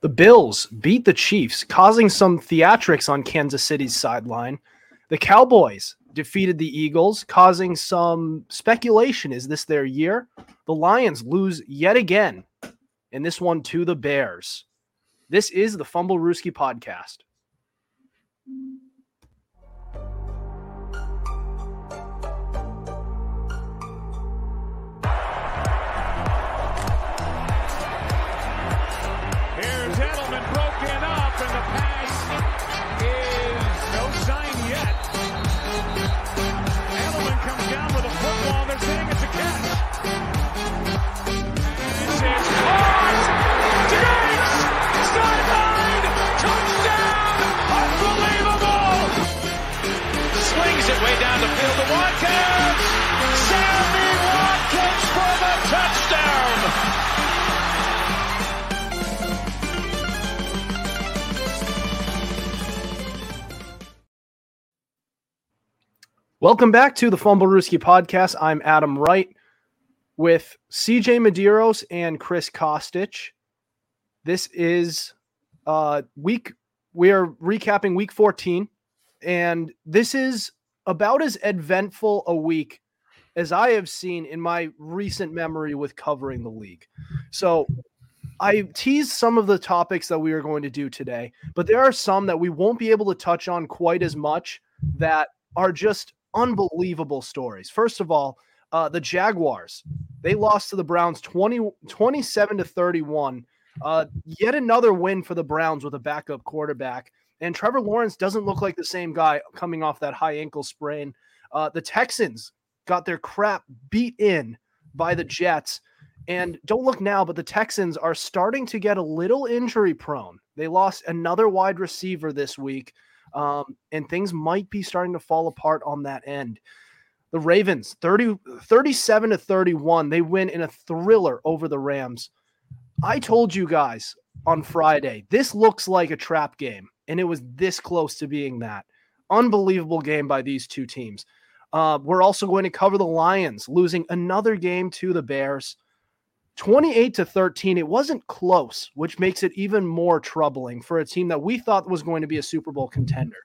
The Bills beat the Chiefs, causing some theatrics on Kansas City's sideline. The Cowboys defeated the Eagles, causing some speculation. Is this their year? The Lions lose yet again, and this one to the Bears. This is the Fumblerooski podcast. Welcome back to the Fumblerooski podcast. I'm Adam Wright with CJ Medeiros and Chris Costich. This is uh week we are recapping week 14 and this is about as eventful a week as I have seen in my recent memory with covering the league. So I teased some of the topics that we are going to do today, but there are some that we won't be able to touch on quite as much that are just unbelievable stories. First of all, uh, the Jaguars, they lost to the Browns 20, 27 to 31. Uh, yet another win for the Browns with a backup quarterback. And Trevor Lawrence doesn't look like the same guy coming off that high ankle sprain. Uh, the Texans got their crap beat in by the Jets. And don't look now, but the Texans are starting to get a little injury prone. They lost another wide receiver this week, um, and things might be starting to fall apart on that end. The Ravens, 30, 37 to 31, they win in a thriller over the Rams. I told you guys on Friday, this looks like a trap game, and it was this close to being that. Unbelievable game by these two teams. Uh, we're also going to cover the Lions losing another game to the Bears. 28 to 13. It wasn't close, which makes it even more troubling for a team that we thought was going to be a Super Bowl contender.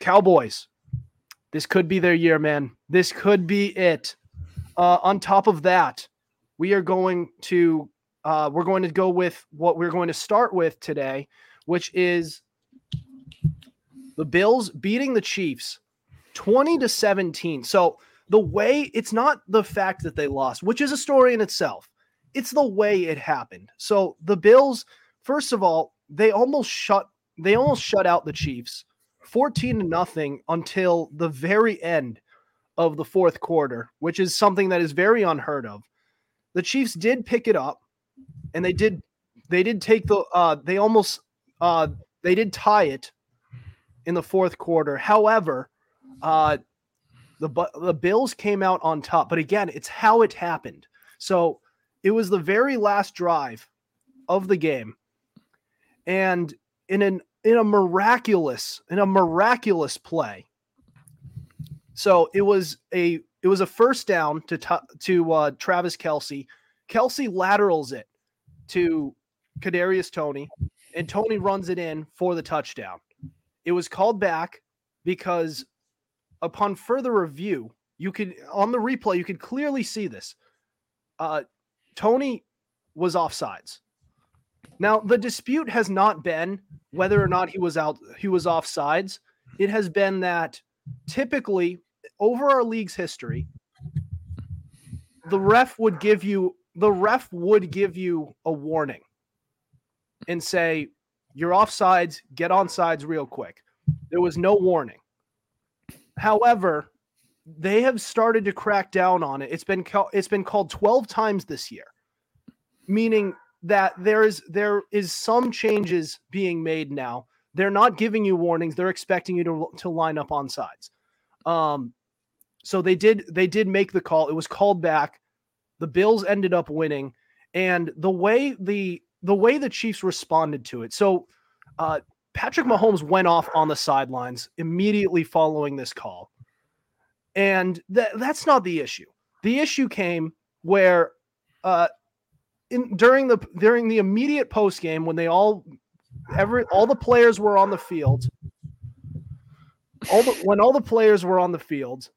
Cowboys, this could be their year, man. This could be it. Uh, on top of that, we are going to uh, we're going to go with what we're going to start with today, which is the Bills beating the Chiefs 20 to 17. So the way it's not the fact that they lost, which is a story in itself. It's the way it happened. So the Bills, first of all, they almost shut they almost shut out the Chiefs 14 to nothing until the very end of the fourth quarter, which is something that is very unheard of. The Chiefs did pick it up and they did they did take the uh they almost uh they did tie it in the fourth quarter. However, uh the the Bills came out on top, but again, it's how it happened. So it was the very last drive of the game, and in an in a miraculous in a miraculous play. So it was a it was a first down to to uh, Travis Kelce. Kelce laterals it to Kadarius Toney, and Toney runs it in for the touchdown. It was called back because upon further review, you could on the replay, you could clearly see this. Uh, Toney was offsides. Now, the dispute has not been whether or not he was out, he was offsides. It has been that typically over our league's history, the ref would give you the ref would give you a warning and say, You're offsides, get on sides real quick. There was no warning. However, they have started to crack down on it. It's been it's been called 12 times this year. Meaning that there is there is some changes being made now. They're not giving you warnings. They're expecting you to to line up on sides. Um so they did they did make the call. It was called back. The Bills ended up winning and the way the the way the Chiefs responded to it. So uh Patrick Mahomes went off on the sidelines immediately following this call. And th- that's not the issue. The issue came where uh, in during the during the immediate post game when they all every all the players were on the field all the when all the players were on the field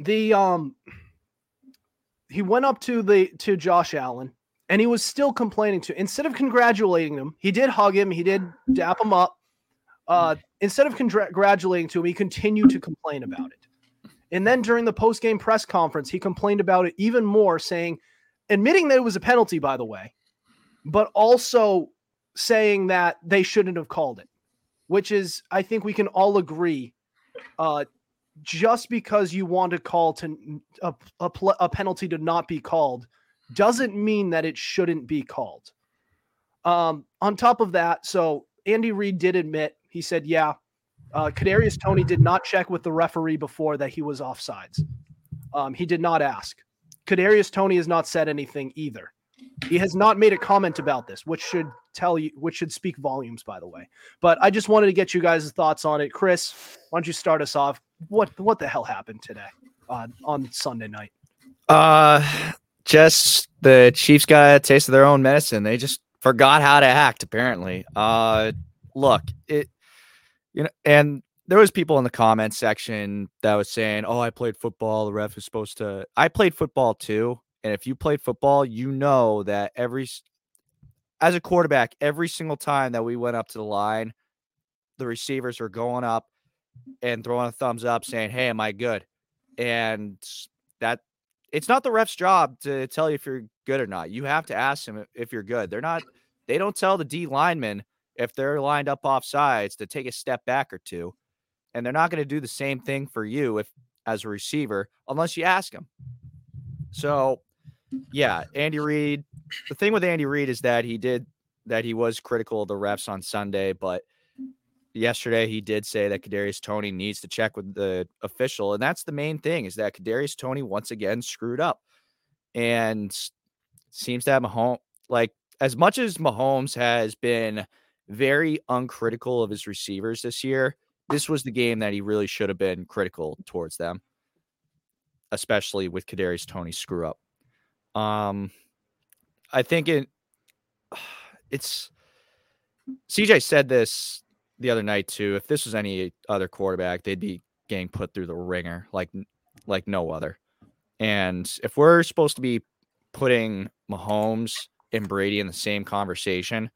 the um he went up to the to Josh Allen and he was still complaining to instead of congratulating him he did hug him he did dap him up. Uh instead of congratulating to him he continued to complain about it. And then during the post game press conference he complained about it even more saying admitting that it was a penalty, by the way, but also saying that they shouldn't have called it, which is, I think we can all agree, uh, just because you want to call to a, a, a, penalty to not be called doesn't mean that it shouldn't be called. Um, on top of that, so Andy Reid did admit he said, "Yeah, uh, Kadarius Toney did not check with the referee before that he was offsides. Um, he did not ask. Kadarius Toney has not said anything either. He has not made a comment about this, which should tell you, which should speak volumes, by the way. But I just wanted to get you guys' thoughts on it. Chris, why don't you start us off? What what the hell happened today uh, on Sunday night? Uh, just the Chiefs got a taste of their own medicine. They just forgot how to act. Apparently, uh, look, it you know, and there was people in the comment section that was saying, "Oh, I played football. The ref is supposed to." I played football too, and if you played football, you know that every as a quarterback, every single time that we went up to the line, the receivers were going up and throwing a thumbs up, saying, "Hey, am I good?" And that it's not the ref's job to tell you if you're good or not. You have to ask them if you're good. They're not. They don't tell the D linemen if they're lined up off sides to take a step back or two and they're not going to do the same thing for you if as a receiver unless you ask them. So, yeah, Andy Reid. The thing with Andy Reid is that he did that he was critical of the refs on Sunday, but yesterday he did say that Kadarius Toney needs to check with the official, and that's the main thing is that Kadarius Toney once again screwed up, and seems to have Mahomes like as much as Mahomes has been very uncritical of his receivers this year this was the game that he really should have been critical towards them, especially with Kadarius Toney screw up. Um, I think it it's CJ said this the other night too. If this was any other quarterback, they'd be getting put through the ringer like like no other. And if we're supposed to be putting Mahomes and Brady in the same conversation,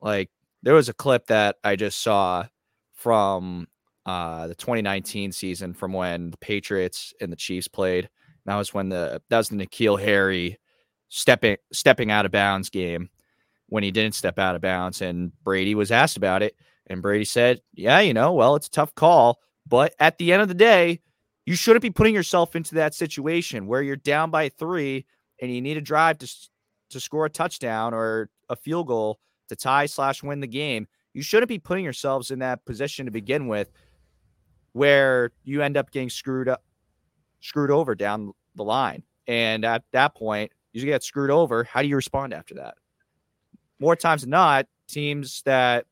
like there was a clip that I just saw from uh, the 2019 season from when the Patriots and the Chiefs played. That was when the that was the N'Keal Harry stepping stepping out of bounds game when he didn't step out of bounds and Brady was asked about it and Brady said, "Yeah, you know, well, it's a tough call, but at the end of the day, you shouldn't be putting yourself into that situation where you're down by 3 and you need a drive to to score a touchdown or a field goal to tie slash win the game. You shouldn't be putting yourselves in that position to begin with where you end up getting screwed up screwed over down the line. And at that point you get screwed over. How do you respond after that? More times than not teams that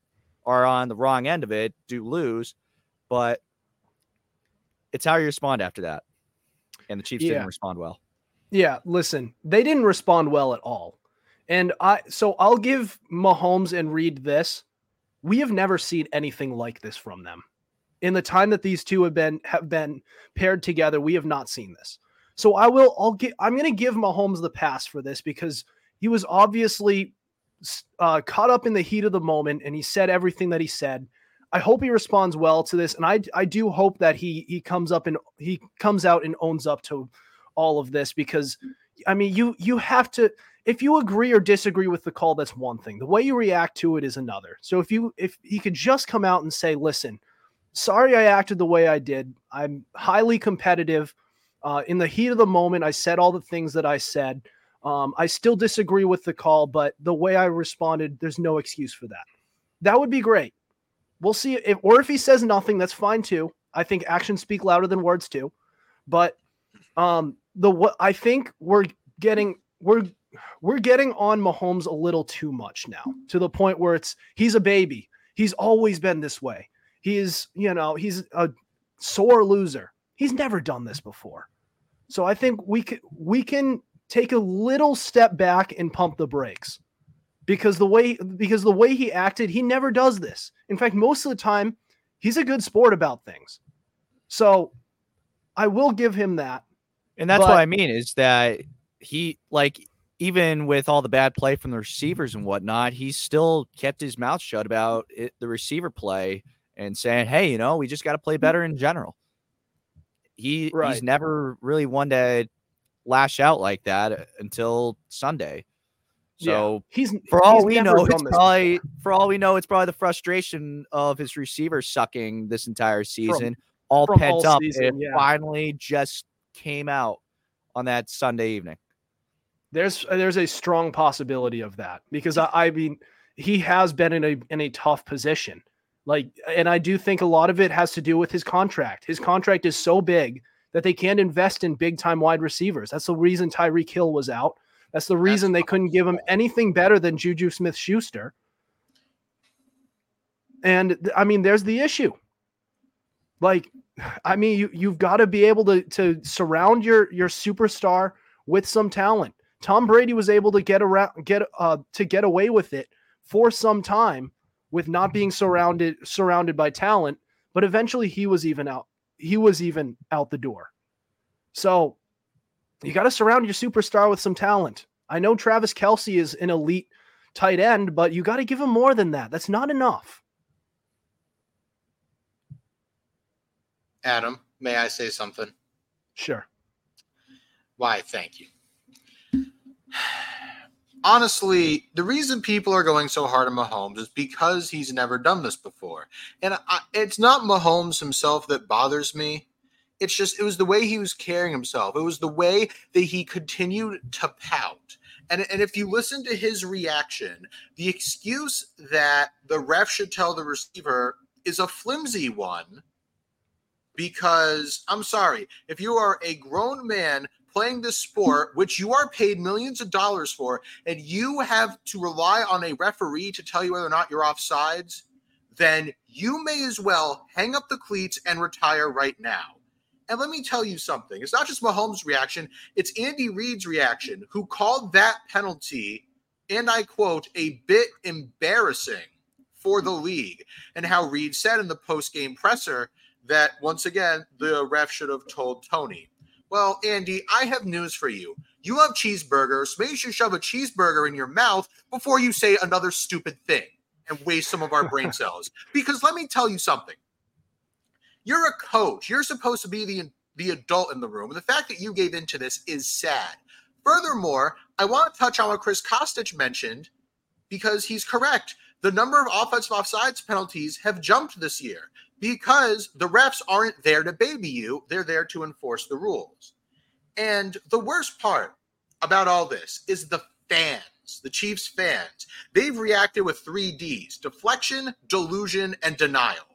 are on the wrong end of it do lose but it's how you respond after that and the chiefs yeah. didn't respond well yeah listen they didn't respond well at all and i so i'll give mahomes and reid this we have never seen anything like this from them. In the time that these two have been have been paired together, we have not seen this. So I will I'll get I'm going to give Mahomes the pass for this because he was obviously uh, caught up in the heat of the moment and he said everything that he said. I hope he responds well to this, and I I do hope that he he comes up and he comes out and owns up to all of this because I mean you you have to if you agree or disagree with the call, that's one thing. The way you react to it is another. So if you if he could just come out and say, "Listen, sorry I acted the way I did. I'm highly competitive. Uh, in the heat of the moment, I said all the things that I said. Um, I still disagree with the call, but the way I responded, there's no excuse for that. That would be great. We'll see if, or if he says nothing, that's fine too. I think actions speak louder than words too. But um, the what I think we're getting we're we're getting on Mahomes a little too much now to the point where it's he's a baby. He's always been this way. He's, you know, he's a sore loser. He's never done this before. So I think we can we can take a little step back and pump the brakes because the way because the way he acted, he never does this. In fact, most of the time, he's a good sport about things. So I will give him that. And that's But- what I mean is that he like even with all the bad play from the receivers and whatnot, he still kept his mouth shut about it, the receiver play and saying, "Hey, you know, we just got to play hmm. better in general." He Right. he's never really one to lash out like that uh, until Sunday. So he's for all he's we know, it's probably before. for all we know, it's probably the frustration of his receivers sucking this entire season, all from pent all up. season, it yeah. finally just came out on that Sunday evening. There's uh, there's a strong possibility of that because I, I mean he has been in a in a tough position. Like and I do think a lot of it has to do with his contract. His contract is so big that they can't invest in big time wide receivers. That's the reason Tyreek Hill was out. That's the reason they couldn't give him anything better than Juju Smith Schuster. And I mean, there's the issue. Like, I mean, you you've got to be able to to surround your your superstar with some talent. Tom Brady was able to get around get uh to get away with it for some time with not being surrounded surrounded by talent, but eventually he was even out he was even out the door. So you got to surround your superstar with some talent. I know Travis Kelce is an elite tight end, but you got to give him more than that. That's not enough. Adam, may I say something? Sure. Why, thank you. Honestly, the reason people are going so hard on Mahomes is because he's never done this before. And I, it's not Mahomes himself that bothers me. It's just, it was the way he was carrying himself. It was the way that he continued to pout. And, and if you listen to his reaction, the excuse that the ref should tell the receiver is a flimsy one because I'm sorry, if you are a grown man playing this sport, which you are paid millions of dollars for, and you have to rely on a referee to tell you whether or not you're off sides, then you may as well hang up the cleats and retire right now. And let me tell you something. It's not just Mahomes' reaction, it's Andy Reid's reaction, who called that penalty, and I quote, a bit embarrassing for the league. And how Reid said in the post-game presser that once again the ref should have told Toney. Well, Andy, I have news for you. You love cheeseburgers, maybe you should shove a cheeseburger in your mouth before you say another stupid thing and waste some of our brain cells. Because let me tell you something. You're a coach. You're supposed to be the the adult in the room. And the fact that you gave into this is sad. Furthermore, I want to touch on what Chris Costich mentioned because he's correct. The number of offensive offsides penalties have jumped this year because the refs aren't there to baby you, they're there to enforce the rules. And the worst part about all this is the fans, the Chiefs fans. They've reacted with three D's deflection, delusion, and denial.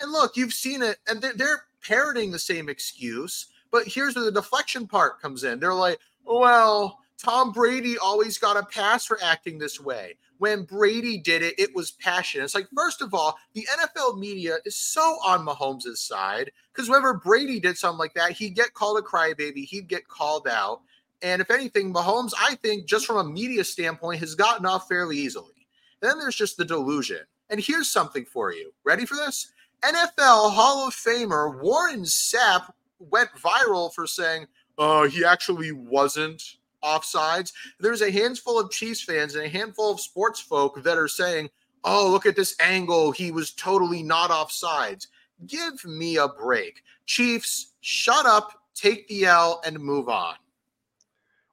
And look, you've seen it, and they're, they're parroting the same excuse, but here's where the deflection part comes in. They're like, well, Tom Brady always got a pass for acting this way. When Brady did it, it was passion. It's like, first of all, the NFL media is so on Mahomes' side because whenever Brady did something like that, he'd get called a crybaby, he'd get called out. And if anything, Mahomes, I think, just from a media standpoint, has gotten off fairly easily. Then there's just the delusion. And here's something for you. Ready for this? NFL Hall of Famer Warren Sapp went viral for saying, uh, he actually wasn't offsides. There's a handful of Chiefs fans and a handful of sports folk that are saying, oh, look at this angle. He was totally not offsides. Give me a break. Chiefs, shut up, take the L, and move on.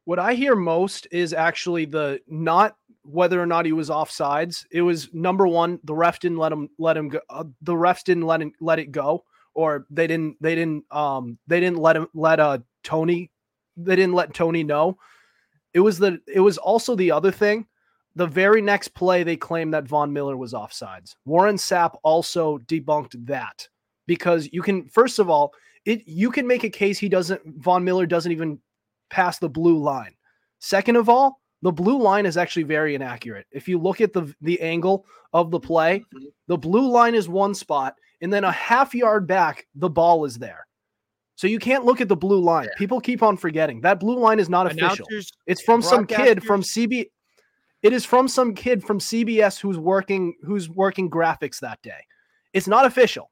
What I hear most is actually the not whether or not he was offsides. It was number one, the ref didn't let him let him go. Uh, the refs didn't let him let it go, or they didn't they didn't um they didn't let him let uh Toney they didn't let Toney know. It was the it was also the other thing. The very next play, they claimed that Von Miller was offsides. Warren Sapp also debunked that because you can first of all, it you can make a case he doesn't Von Miller doesn't even pass the blue line. Second of all, the blue line is actually very inaccurate. If you look at the the angle of the play, mm-hmm. the blue line is one spot, and then a half yard back, the ball is there. So you can't look at the blue line. Yeah. People keep on forgetting that blue line is not official. It's from some kid from CB. It is from some kid from CBS who's working who's working graphics that day. It's not official.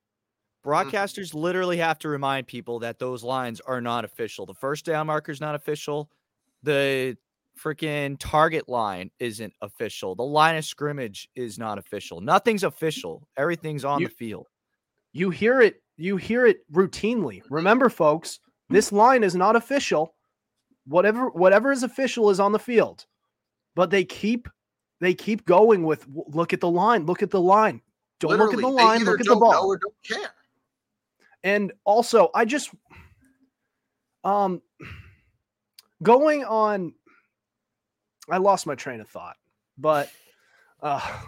Mm-hmm. broadcasters literally have to remind people that those lines are not official. The first down marker is not official. The freaking target line isn't official. The line of scrimmage is not official. Nothing's official. Everything's on You- the field. You hear it. You hear it routinely. Remember, folks, this line is not official. Whatever whatever is official is on the field, but they keep they keep going with look at the line. Look at the line. Don't look at the line. Look at the ball. or don't care. And also, I just um going on I lost my train of thought, but uh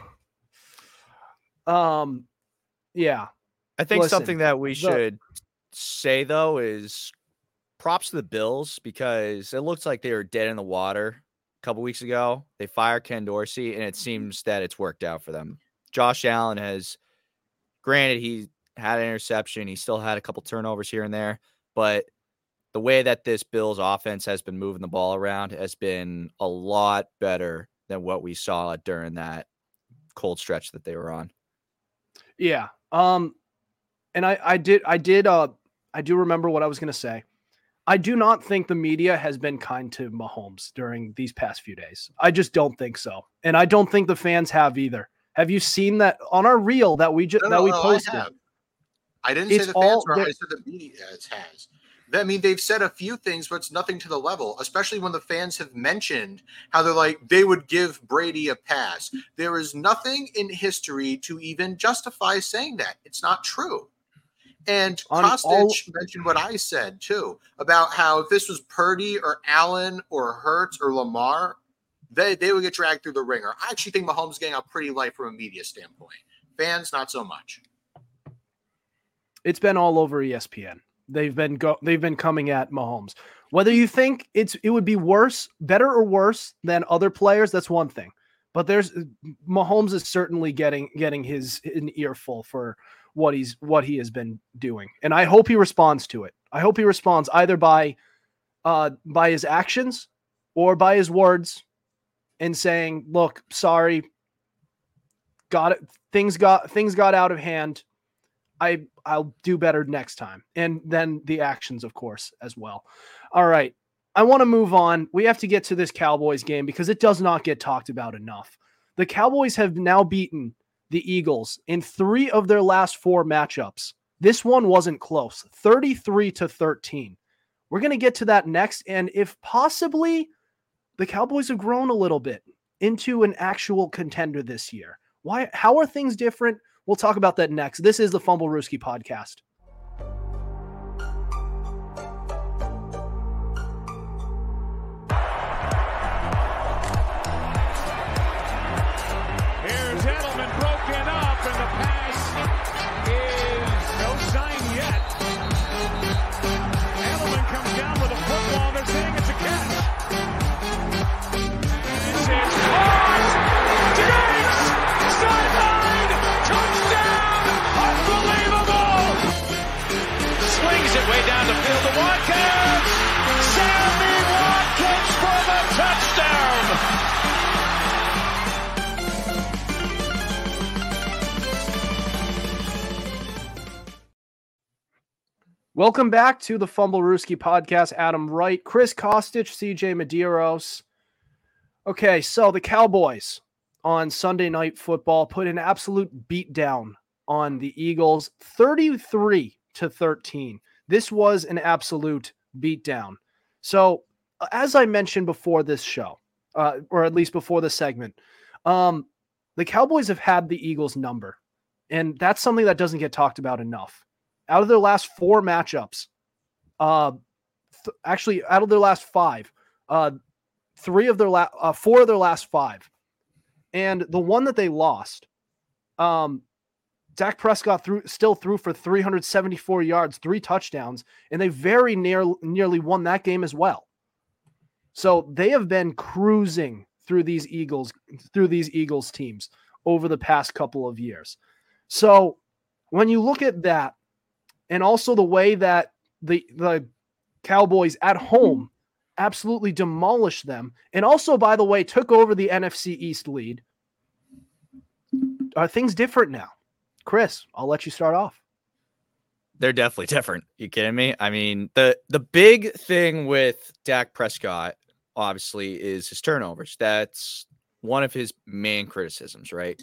um yeah, I think Listen, something that we the- should say though is props to the Bills because it looks like they were dead in the water a couple weeks ago. They fired Ken Dorsey, and it seems that it's worked out for them. Josh Allen has, granted, he had an interception. He still had a couple turnovers here and there, but the way that this Bills offense has been moving the ball around has been a lot better than what we saw during that cold stretch that they were on. yeah. Um and I I did I did uh I do remember what I was going to say. I do not think the media has been kind to Mahomes during these past few days. I just don't think so. And I don't think the fans have either. Have you seen that on our reel that we just No, that no, we no, posted? I. I didn't It's say the fans all- they're- I said the media has. I mean, they've said a few things, but it's nothing to the level. Especially when the fans have mentioned how they're like they would give Brady a pass. There is nothing in history to even justify saying that. It's not true. And On Costich all- mentioned what I said too about how if this was Purdy or Allen or Hurts or Lamar, they, they would get dragged through the ringer. I actually think Mahomes is getting out pretty light from a media standpoint. Fans, not so much. It's been all over ESPN. They've been go they've been coming at Mahomes. Whether you think it's it would be worse, better or worse than other players, that's one thing. But there's Mahomes is certainly getting getting his an earful for what he's what he has been doing. And I hope he responds to it. I hope he responds either by uh by his actions or by his words and saying, "Look, sorry. Got it. Things got things got out of hand. I I'll do better next time. And then the actions, of course, as well. All right. I want to move on. We have to get to this Cowboys game because it does not get talked about enough. The Cowboys have now beaten the Eagles in three of their last four matchups. This one wasn't close 33 to 13. We're going to get to that next. And if possibly the Cowboys have grown a little bit into an actual contender this year. Why? How are things different? We'll talk about that next. This is the Fumblerooski podcast. Welcome back to the Fumblerooski podcast. Adam Wright, Chris Costich, CJ Medeiros. Okay, so the Cowboys on Sunday Night Football put an absolute beat down on the Eagles, 33 to 13. This was an absolute beatdown. So, uh, as I mentioned before this show, uh, or at least before the segment, um, the Cowboys have had the Eagles number, and that's something that doesn't get talked about enough out of their last four matchups, uh, th- actually out of their last five, uh, three of their last, uh, four of their last five, and the one that they lost, um, Dak Prescott threw still threw for 374 yards, three touchdowns, and they very near nearly won that game as well. So they have been cruising through these Eagles through these Eagles teams over the past couple of years. So when you look at that and also the way that the the Cowboys at mm-hmm. home absolutely demolished them, and also, by the way, took over the NFC East lead. Are things different now? Chris, I'll let you start off. They're definitely different. You kidding me? I mean, the the big thing with Dak Prescott, obviously, is his turnovers. That's one of his main criticisms, right?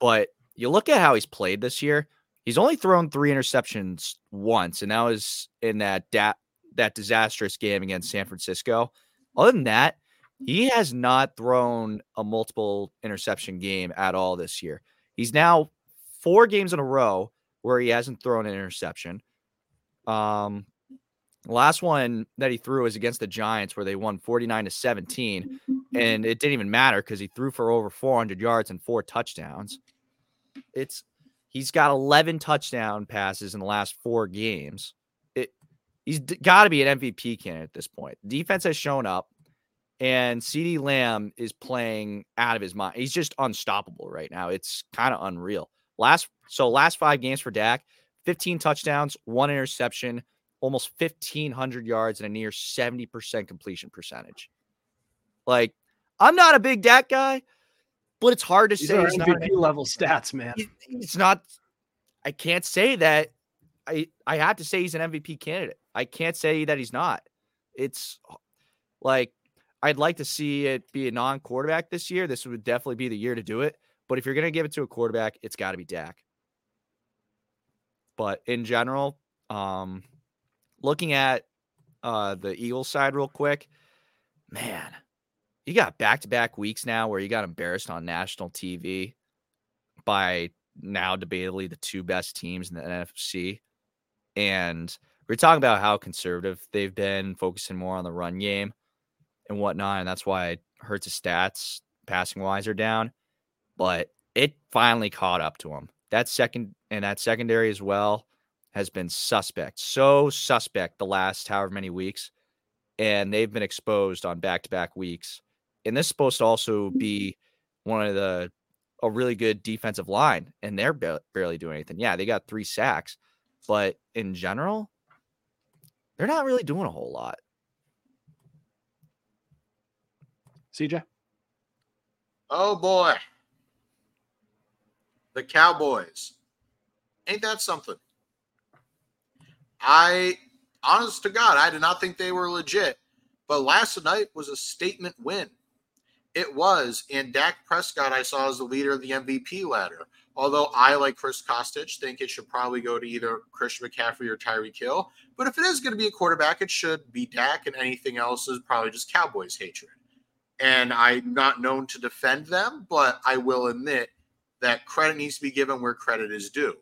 But you look at how he's played this year. He's only thrown three interceptions once, and that was in that da- that disastrous game against San Francisco. Other than that, he has not thrown a multiple interception game at all this year. He's now four games in a row where he hasn't thrown an interception. Um, last one that he threw was against the Giants, where they won 49 to 17. And it didn't even matter because he threw for over 400 yards and four touchdowns. It's he's got 11 touchdown passes in the last four games. It he's got to be an MVP candidate at this point. Defense has shown up, and CeeDee Lamb is playing out of his mind. He's just unstoppable right now. It's kind of unreal. Last so last five games for Dak, 15 touchdowns, one interception, almost 1500 yards, and a near 70% completion percentage. Like, I'm not a big Dak guy, but it's hard to These say are he's not level stats, man. it's not I can't say that I I have to say he's an MVP candidate. I can't say that he's not. It's like I'd like to see it be a non-quarterback this year. This would definitely be the year to do it. But if you're going to give it to a quarterback, it's got to be Dak. But in general, um looking at uh the Eagles side real quick, man, you got back-to-back weeks now where you got embarrassed on national TV by now debatably the two best teams in the NFC. And we're talking about how conservative they've been, focusing more on the run game and whatnot. And that's why hurts his stats passing wise are down. But it finally caught up to him. That second and that secondary as well has been suspect. So suspect the last however many weeks. And they've been exposed on back to back weeks. And this is supposed to also be one of the a really good defensive line, and they're ba- barely doing anything. Yeah, they got three sacks, but in general, they're not really doing a whole lot. CJ, Oh boy. The Cowboys. Ain't that something? I, honest to God, I did not think they were legit. But last night was a statement win. It was. And Dak Prescott, I saw as the leader of the MVP ladder. Although I, like Chris Costich, think it should probably go to either Christian McCaffrey or Tyreek Hill. But if it is going to be a quarterback, it should be Dak, and anything else is probably just Cowboys hatred. And I'm mm-hmm. not known to defend them, but I will admit that credit needs to be given where credit is due.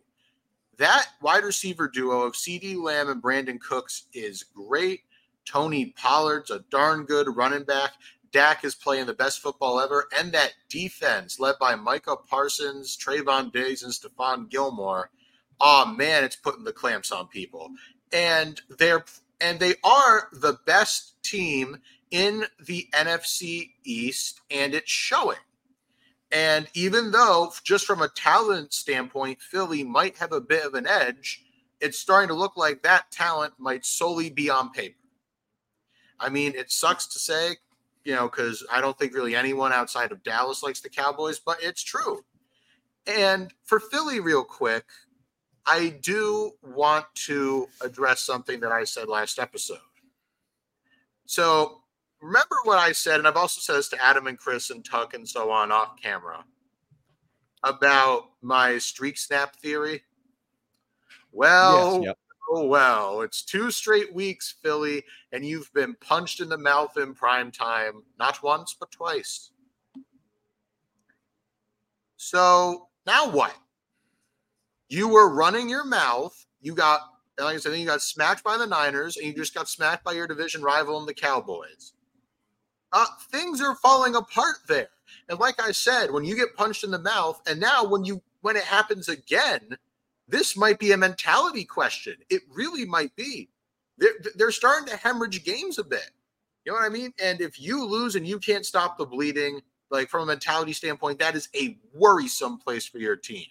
That wide receiver duo of CeeDee Lamb and Brandin Cooks is great. Tony Pollard's a darn good running back. Dak is playing the best football ever. And that defense, led by Micah Parsons, Trevon Diggs, and Stephon Gilmore, oh man, it's putting the clamps on people. And they're and they are the best team in the NFC East, and it's showing. And even though, just from a talent standpoint, Philly might have a bit of an edge, it's starting to look like that talent might solely be on paper. I mean, it sucks to say, you know, because I don't think really anyone outside of Dallas likes the Cowboys, but it's true. And for Philly, real quick, I do want to address something that I said last episode. So remember what I said, and I've also said this to Adam and Chris and Tuck and so on off camera about my streak snap theory. Well, yep. Oh well, it's two straight weeks, Philly, and you've been punched in the mouth in prime time, not once, but twice. So now what? You were running your mouth. You got, like I said, you got smacked by the Niners, and you just got smacked by your division rival in the Cowboys. Uh, things are falling apart there. And like I said, when you get punched in the mouth, and now when you when it happens again, this might be a mentality question. It really might be. They're, they're starting to hemorrhage games a bit. You know what I mean? And if you lose and you can't stop the bleeding, like from a mentality standpoint, that is a worrisome place for your team.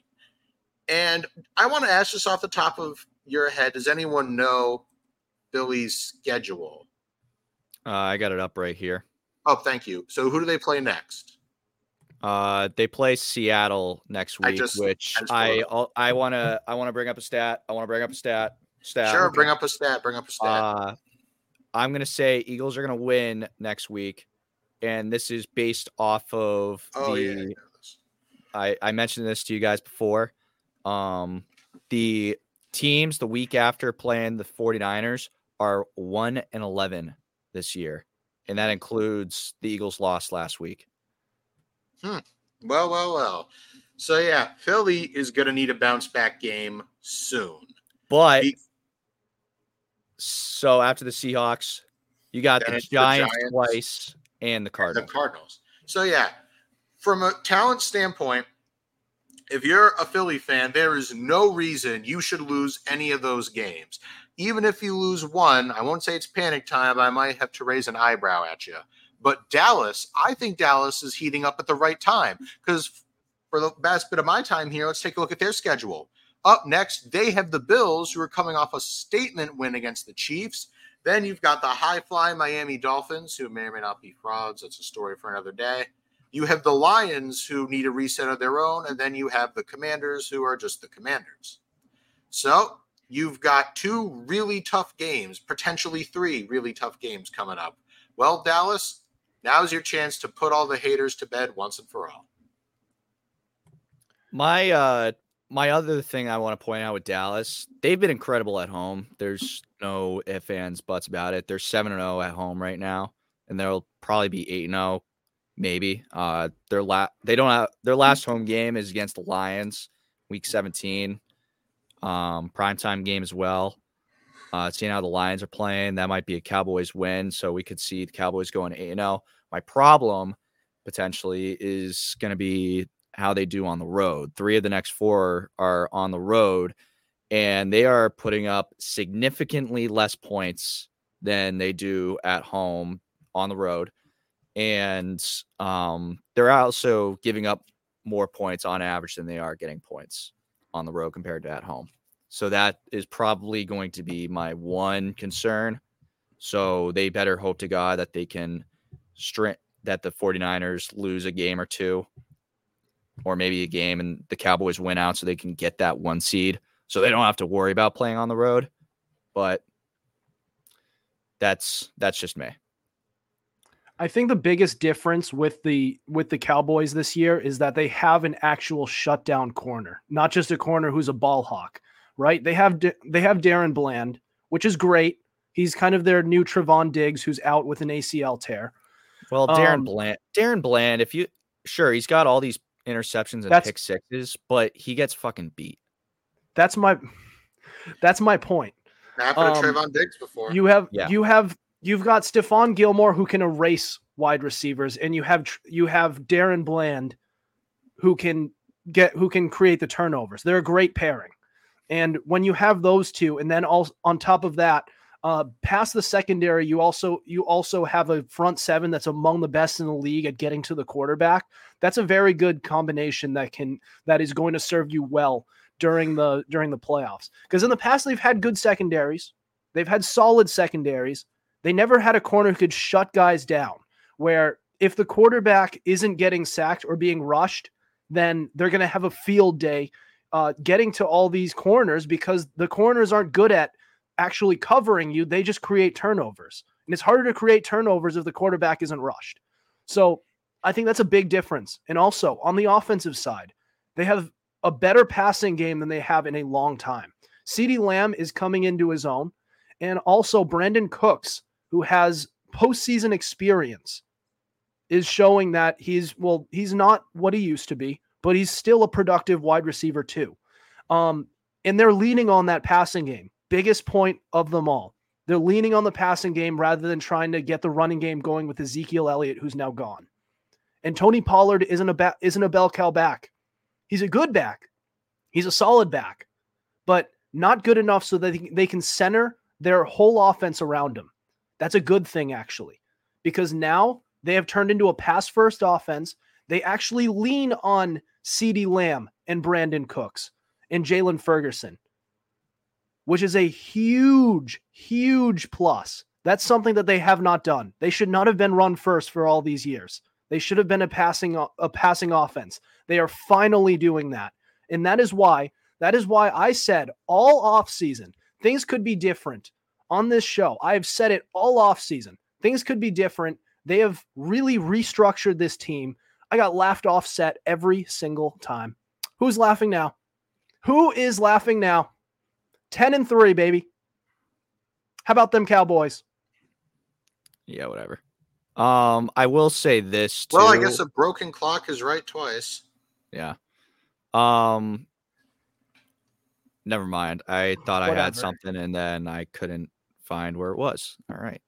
And I want to ask this off the top of your head Does anyone know Philly's schedule. Uh, I got it up right here. Oh, thank you. So who do they play next? Uh, they play Seattle next week, which I just pulled I I, to I want to bring up a stat. I want to bring up a stat. Stat. Sure, bring up a stat. Bring up a stat. Uh, I'm gonna say Eagles are gonna win next week, and this is based off of oh the. yeah, I. I, I mentioned this to you guys before. Um, the teams the week after playing the 49ers are 1 and 11 this year. And that includes the Eagles loss last week. Hmm. Well, well, well. So yeah, Philly is going to need a bounce back game soon. But so after the Seahawks, you got the it's the Giants, Giants twice and the Cardinals. The. Cardinals. So yeah, from a talent standpoint, if you're a Philly fan, there is no reason you should lose any of those games. Even if you lose one, I won't say it's panic time. I might have to raise an eyebrow at you. But Dallas, I think Dallas is heating up at the right time because for the best bit of my time here, let's take a look at their schedule. Up next, they have the Bills, who are coming off a statement win against the Chiefs. Then you've got the high fly Miami Dolphins, who may or may not be frauds. That's a story for another day. You have the Lions, who need a reset of their own. And then you have the Commanders, who are just the Commanders. So you've got two really tough games, potentially three really tough games coming up. Well, Dallas, now's your chance to put all the haters to bed once and for all. My uh my other thing I want to point out with Dallas, they've been incredible at home. There's no ifs, ands, buts about it. They're 7 and 0 at home right now, and they'll probably be 8 and 0, maybe. Uh their la- they don't have their last home game is against the Lions, week 17. Um primetime game as well. Uh seeing how the Lions are playing, that might be a Cowboys win, so we could see the Cowboys going 8 and 0. My problem potentially is going to be how they do on the road. Three of the next four are on the road, and they are putting up significantly less points than they do at home on the road. And um, they're also giving up more points on average than they are getting points on the road compared to at home. So that is probably going to be my one concern. So they better hope to God that they can string that the 49ers lose a game or two or maybe a game and the Cowboys win out so they can get that one seed so they don't have to worry about playing on the road. But that's that's just me. I think the biggest difference with the with the Cowboys this year is that they have an actual shutdown corner, not just a corner who's a ball hawk, right? They have they have DaRon Bland, which is great. He's kind of their new Trevon Diggs, who's out with an ACL tear. Well, DaRon Um, Bland, DaRon Bland, if you sure he's got all these interceptions and pick sixes, but he gets fucking beat. That's my that's my point. Happened to Um, Trevon Diggs before. You have Yeah. you have you've got Stephon Gilmore who can erase wide receivers, and you have you have DaRon Bland who can get who can create the turnovers. They're a great pairing. And when you have those two, and then all on top of that, uh, past the secondary, you also you also have a front seven that's among the best in the league at getting to the quarterback. That's a very good combination that can that is going to serve you well during the during the playoffs. Because in the past they've had good secondaries, they've had solid secondaries. They never had a corner who could shut guys down. Where if the quarterback isn't getting sacked or being rushed, then they're going to have a field day uh, getting to all these corners because the corners aren't good at actually covering you. They just create turnovers. And it's harder to create turnovers if the quarterback isn't rushed. So I think that's a big difference. And also on the offensive side, they have a better passing game than they have in a long time. CeeDee Lamb is coming into his own. And also Brandin Cooks, who has postseason experience, is showing that he's well, he's not what he used to be, but he's still a productive wide receiver too. Um, and they're leaning on that passing game. Biggest point of them all. They're leaning on the passing game rather than trying to get the running game going with Ezekiel Elliott, who's now gone. And Tony Pollard isn't a ba- isn't a bell cow back. He's a good back. He's a solid back, but not good enough so that they can- they can center their whole offense around him. That's a good thing actually, because now they have turned into a pass first offense. They actually lean on CeeDee Lamb and Brandin Cooks and Jalen Ferguson. which is a huge, huge plus. That's something that they have not done. They should not have been run first for all these years. They should have been a passing a passing offense. They are finally doing that. And that is why that is why I said all off season things could be different on this show. I have said it all off season. Things could be different. They have really restructured this team. I got laughed off set every single time. Who's laughing now? Who is laughing now? 10 and 3, baby. How about them Cowboys? Yeah, whatever. Um, I will say this. Too. Well, I guess a broken clock is right twice. Yeah. Um. Never mind. I thought Whatever. I had something, and then I couldn't find where it was. All right.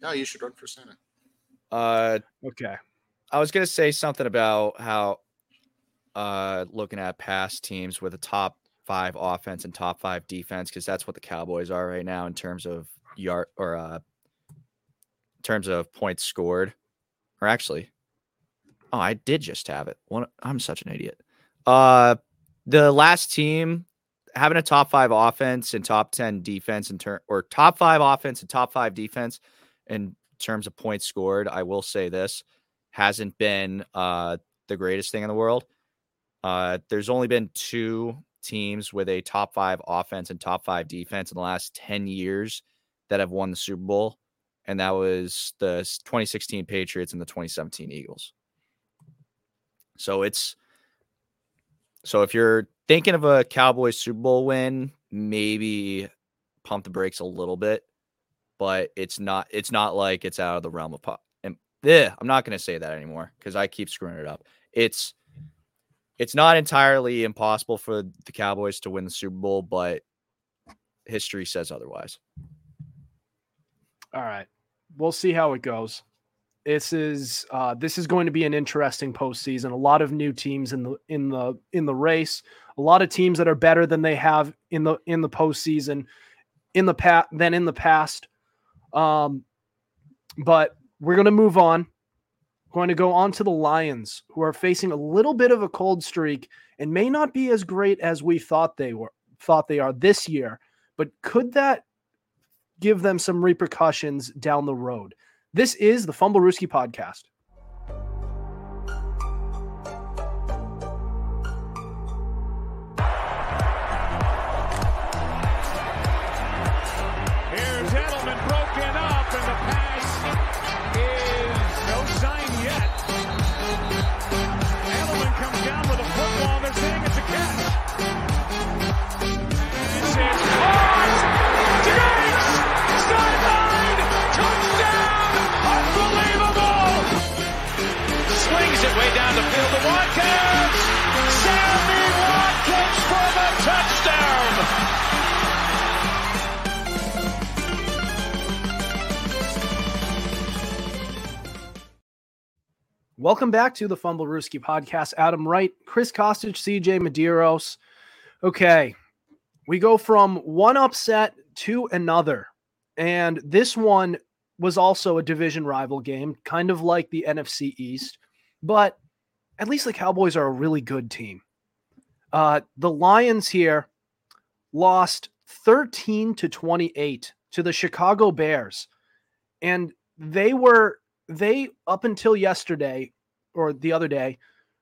No, you should run for senate. Uh, Okay. I was gonna say something about how, uh, looking at past teams with a top five offense and top five defense, because that's what the Cowboys are right now in terms of yard or uh, in terms of points scored, or actually, oh, I did just have it. One, I'm such an idiot. Uh, the last team having a top five offense and top ten defense in turn, or top five offense and top five defense in terms of points scored. I will say this hasn't been uh, the greatest thing in the world. Uh, there's only been two teams with a top five offense and top five defense in the last 10 years that have won the Super Bowl. And that was the 2016 Patriots and the 2017 Eagles. So it's so if you're thinking of a Cowboys Super Bowl win, maybe pump the brakes a little bit, but it's not it's not like it's out of the realm of po- yeah, I'm not going to say that anymore because I keep screwing it up. It's it's not entirely impossible for the Cowboys to win the Super Bowl, but history says otherwise. All right. We'll see how it goes. This is uh, this is going to be an interesting postseason. A lot of new teams in the in the in the race. A lot of teams that are better than they have in the in the postseason in the past than in the past. Um, but we're going to move on. We're Going to go on to the Lions, who are facing a little bit of a cold streak and may not be as great as we thought they were thought they are this year. But could that give them some repercussions down the road? This is the Fumblerooski podcast. Welcome back to the Fumblerooski podcast. Adam Wright, Chris Costich, CJ Medeiros. Okay, we go from one upset to another. And this one was also a division rival game, kind of like the NFC East. But at least the Cowboys are a really good team. Uh, the Lions here lost 13 to 28 to the Chicago Bears. And they were they up until yesterday or the other day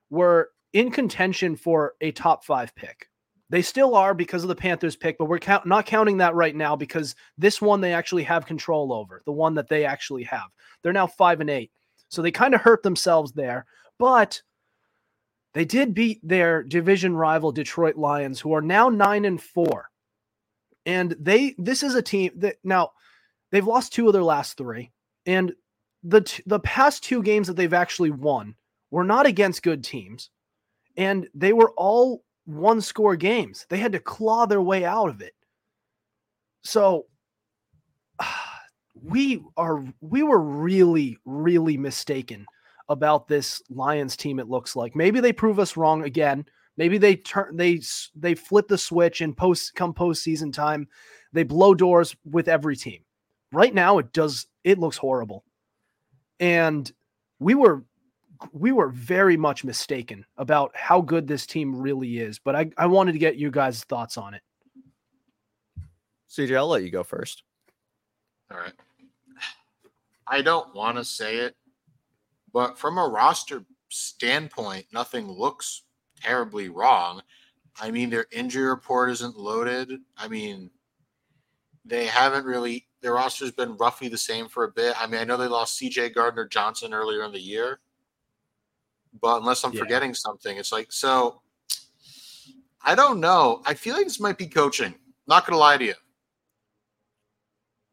were in contention for a top 5 pick. They still are because of the Panthers pick, but we're count- not counting that right now because this one they actually have control over, the one that they actually have. They're now 5 and 8. So they kind of hurt themselves there, but they did beat their division rival Detroit Lions who are now 9 and 4. And they this is a team that now they've lost two of their last 3 and the t- the past two games that they've actually won were not against good teams and they were all one score games. They had to claw their way out of it. So we are we were really really mistaken about this lions team it looks like. Maybe they prove us wrong again. Maybe they turn they they flip the switch and post come postseason time. They blow doors with every team. Right now it does it looks horrible and we were we were very much mistaken about how good this team really is but i, I wanted to get you guys thoughts on it CJ, I'll let you go first. All right. I don't want to say it, but from a roster standpoint, nothing looks terribly wrong. I mean, their injury report isn't loaded. I mean, they haven't really, their roster's been roughly the same for a bit. I mean, I know they lost CJ Gardner Johnson earlier in the year, but unless I'm Yeah. forgetting something, it's like, so I don't know. I feel like this might be coaching. Not going to lie to you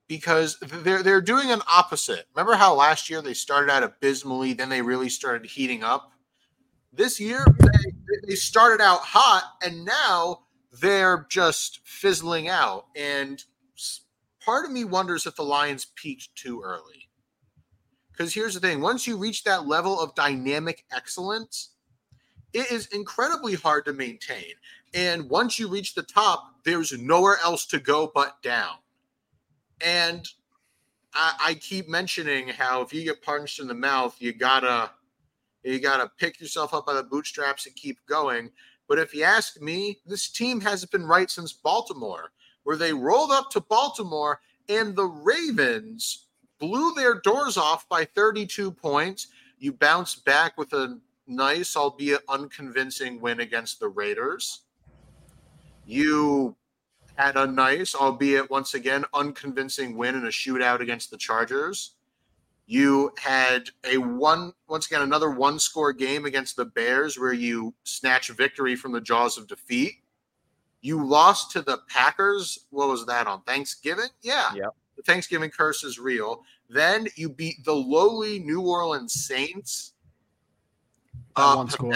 because they're they're doing an opposite. Remember how last year they started out abysmally, then they really started heating up. This year they, they started out hot, and now they're just fizzling out. And part of me wonders if the Lions peaked too early. Because here's the thing: once you reach that level of dynamic excellence, it is incredibly hard to maintain. And once you reach the top, there's nowhere else to go but down. And I, I keep mentioning how if you get punched in the mouth, you gotta you gotta pick yourself up by the bootstraps and keep going. But if you ask me, this team hasn't been right since Baltimore, where they rolled up to Baltimore and the Ravens blew their doors off by 32 points. You bounce back with a nice, albeit unconvincing win against the Raiders. You had a nice, albeit once again unconvincing win in a shootout against the Chargers. You had a one, once again, another one score game against the Bears where you snatch victory from the jaws of defeat. You lost to the Packers. What was that on Thanksgiving? Yeah. Yep. The Thanksgiving curse is real. Then you beat the lowly New Orleans Saints By uh, one score.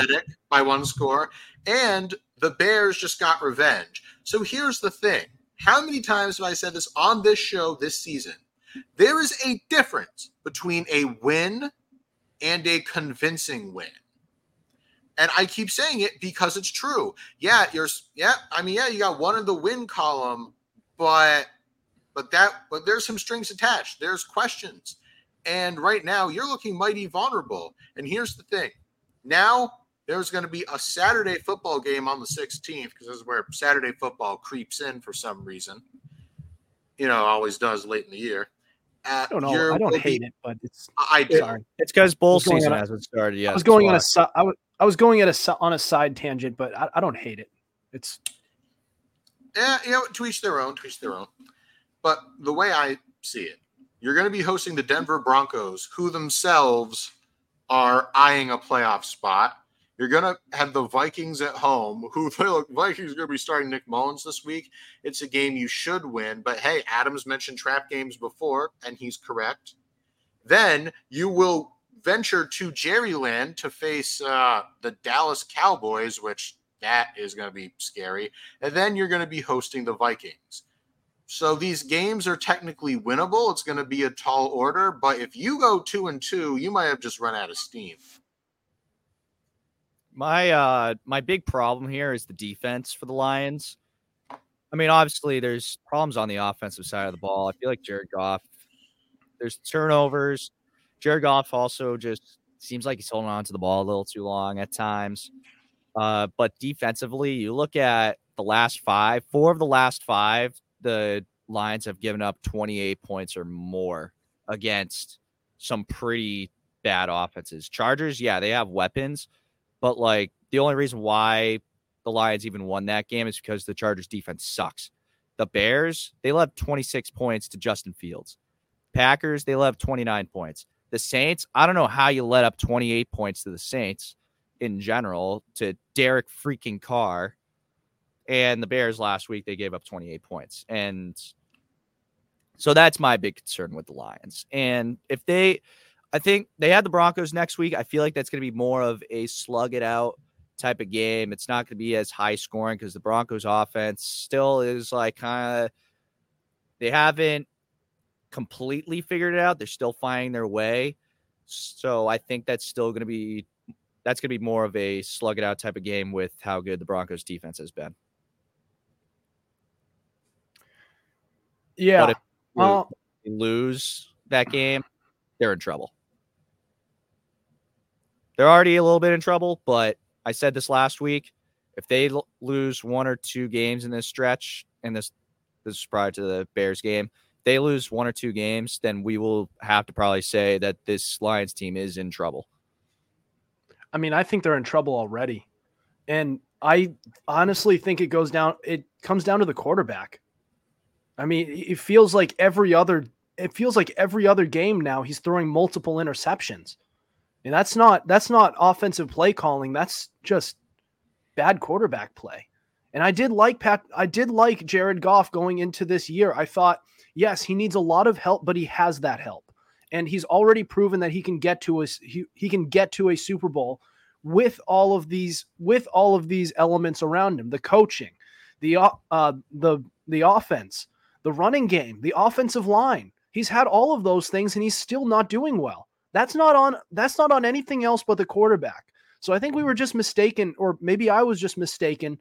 by one score. And the Bears just got revenge. So here's the thing. How many times have I said this on this show this season? There is a difference between a win and a convincing win. And I keep saying it because it's true. Yeah, you're yeah, I mean, yeah, you got one in the win column, but but that but there's some strings attached. There's questions. And right now you're looking mighty vulnerable. And here's the thing. Now there's going to be a Saturday football game on the 16th because this is where Saturday football creeps in for some reason. You know, always does late in the year. I don't know. I don't hate it, but it's I do. sorry. It's because bowl season on a- hasn't started yet. I was going on a that's why. si- I was I was going at a on a side tangent, but I, I don't hate it. It's Yeah, you know, to each their own, to each their own. But the way I see it, you're going to be hosting the Denver Broncos, who themselves are eyeing a playoff spot. You're to have the Vikings at home, who the Vikings are to be starting Nick Mullens this week. It's a game you should win. But hey, Adams mentioned trap games before, and he's correct. Then you will venture to Jerryland to face uh, the Dallas Cowboys, which that is going to be scary and then you're going to be hosting the Vikings. So these games are technically winnable. It's going to be a tall order, but if you go two and two, you might have just run out of steam. My uh my big problem here is the defense for the Lions. I mean, obviously there's problems on the offensive side of the ball. I feel like Jared Goff, there's turnovers. Jared Goff also just seems like he's holding on to the ball a little too long at times. Uh, but defensively, you look at the last five, four of the last five, the Lions have given up 28 points or more against some pretty bad offenses. Chargers, yeah, they have weapons, but like the only reason why the Lions even won that game is because the Chargers defense sucks. The Bears, they left 26 points to Justin Fields. Packers, they left 29 points. The Saints, I don't know how you let up 28 points to the Saints in general to Derek freaking Carr. And the Bears last week, they gave up 28 points. And so that's my big concern with the Lions. And if they, I think they had the Broncos next week. I feel like that's going to be more of a slug it out type of game. It's not going to be as high scoring because the Broncos offense still is like kind of, they haven't completely figured it out. They're still finding their way. So I think that's still going to be, that's going to be more of a slug it out type of game with how good the Broncos defense has been. yeah. But if- well, They lose that game, they're in trouble. They're already a little bit in trouble, but I said this last week. If they l- lose one or two games in this stretch, in this This is prior to the Bears game. They lose one or two games, then we will have to probably say that this Lions team is in trouble. I mean, I think they're in trouble already. And I honestly think it goes down it comes down to the quarterback. I mean, it feels like every other it feels like every other game now he's throwing multiple interceptions. And that's not that's not offensive play calling, that's just bad quarterback play. And I did like Pat I did like Jared Goff going into this year. I thought, yes, he needs a lot of help, but he has that help. And he's already proven that he can get to a he, he can get to a Super Bowl with all of these with all of these elements around him, the coaching, the uh the the offense, the running game, the offensive line. He's had all of those things and he's still not doing well. That's not on that's not on anything else but the quarterback. So I think we were just mistaken or maybe I was just mistaken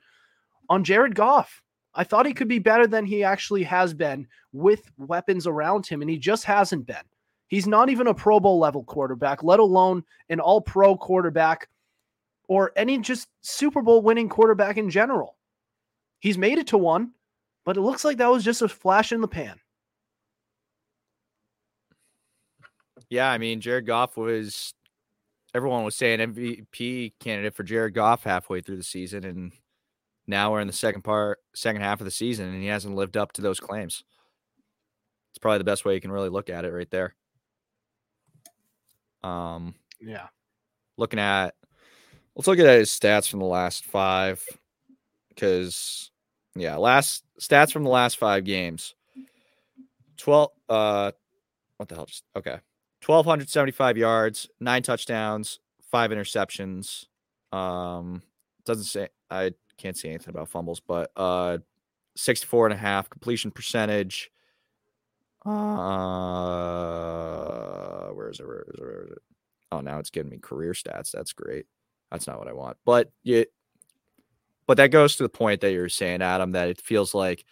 on Jared Goff. I thought he could be better than he actually has been with weapons around him and he just hasn't been. He's not even a Pro Bowl level quarterback, let alone an all pro quarterback or any just Super Bowl winning quarterback in general. He's made it to one, but it looks like that was just a flash in the pan. Yeah, I mean, Jared Goff was everyone was saying MVP candidate for Jared Goff halfway through the season, and now we're in the second part, second half of the season, and he hasn't lived up to those claims. It's probably the best way you can really look at it right there. Um, yeah. Looking at, let's look at his stats from the last five, because yeah, last stats from the last five games. Twelve. Uh, what the hell? Just okay. 1275 yards, nine touchdowns, five interceptions. Um, doesn't say I can't say anything about fumbles, but uh 64 and a half completion percentage. Uh where is it? Where is it? Where is it? Oh, now it's giving me career stats. That's great. That's not what I want. But you but that goes to the point that you're saying, Adam, that it feels like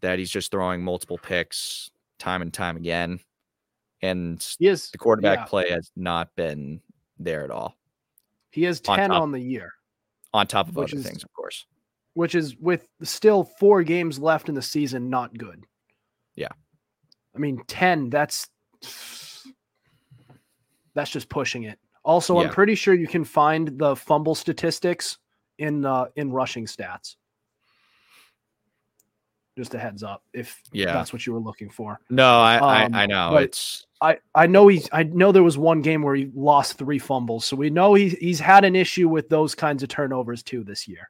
that he's just throwing multiple picks time and time again and yes, the quarterback yeah. play has not been there at all. He has 10 on, top, on the year. On top of other is, things, of course. Which is with still four games left in the season, not good. Yeah. I mean, 10, that's that's just pushing it. Also, yeah. I'm pretty sure you can find the fumble statistics in uh in rushing stats. Just a heads up, if yeah. that's what you were looking for. No, I um, I, I know it's I, I know he's I know there was one game where he lost three fumbles, so we know he, he's had an issue with those kinds of turnovers too this year.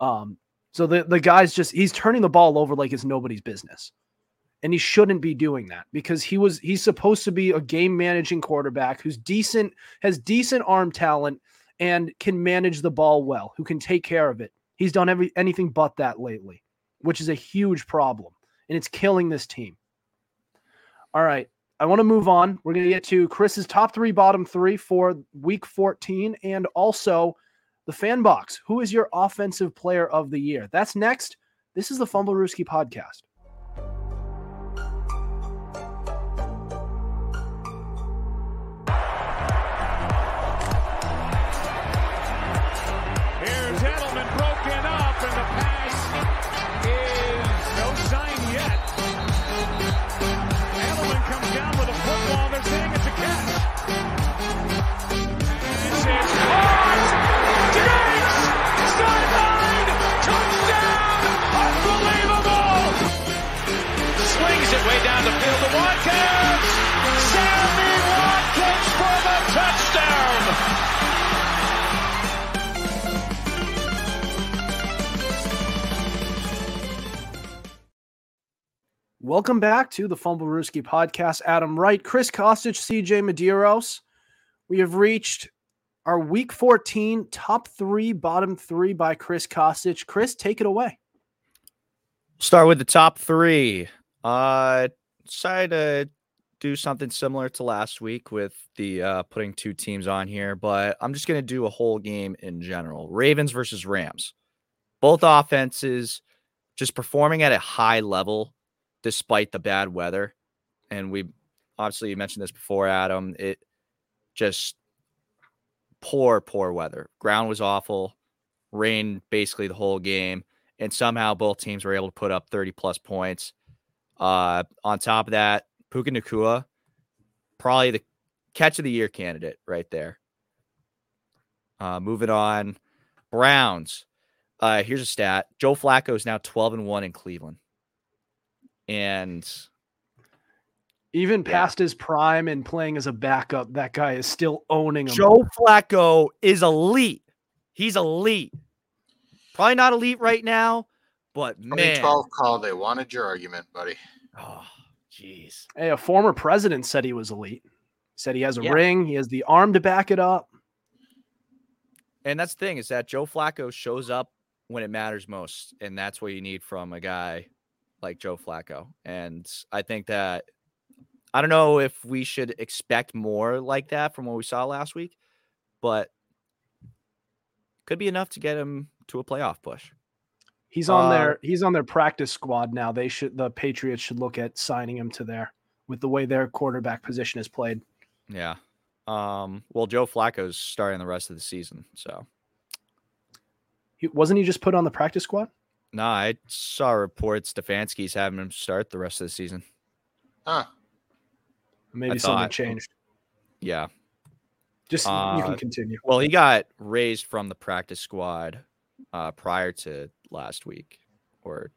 Um, so the the guy's just he's turning the ball over like it's nobody's business, and he shouldn't be doing that because he was he's supposed to be a game managing quarterback who's decent, has decent arm talent, and can manage the ball well, who can take care of it. He's done every anything but that lately, which is a huge problem, and it's killing this team. All right. I want to move on. We're going to get to Chris's top three, bottom three for week 14 and also the fan box. Who is your offensive player of the year? That's next. This is the Fumblerooski podcast. Welcome back to the Fumblerooski podcast. Adam Wright, Chris Costich, CJ Medeiros. We have reached our week 14 top three, bottom three by Chris Costich. Chris, take it away. Start with the top three. Uh decided to do something similar to last week with the uh putting two teams on here, but I'm just gonna do a whole game in general. Ravens versus Rams. Both offenses just performing at a high level despite the bad weather. And we obviously you mentioned this before, Adam. It just poor, poor weather. Ground was awful, rained basically the whole game. and somehow both teams were able to put up 30 plus points. Uh, on top of that, Puka Nacua, probably the catch of the year candidate right there. Uh, moving on, Browns. Uh, here's a stat: Joe Flacco is now 12 and one in Cleveland, and Even Yeah. past his prime and playing as a backup, that guy is still owning him. Joe Flacco is elite. He's elite. Probably not elite right now, but man, 2012 call. They wanted your argument, buddy. oh, jeez. Hey, a former president said he was elite. Said he has a Yeah. ring, he has the arm to back it up. And that's the thing is that Joe Flacco shows up when it matters most, and that's what you need from a guy like Joe Flacco. And I think that I don't know if we should expect more like that from what we saw last week, but could be enough to get him to a playoff push. He's on Uh, their he's on their practice squad now. They should the Patriots should look at signing him to there with the way their quarterback position is played. Yeah. Um, well, Joe Flacco's starting the rest of the season, so He, wasn't he just put on the practice squad? No, I saw reports Stefanski's having him start the rest of the season. Huh. Maybe I something thought- changed. Yeah. Just you Uh, can continue. Well, he got raised from the practice squad uh, prior to last week, or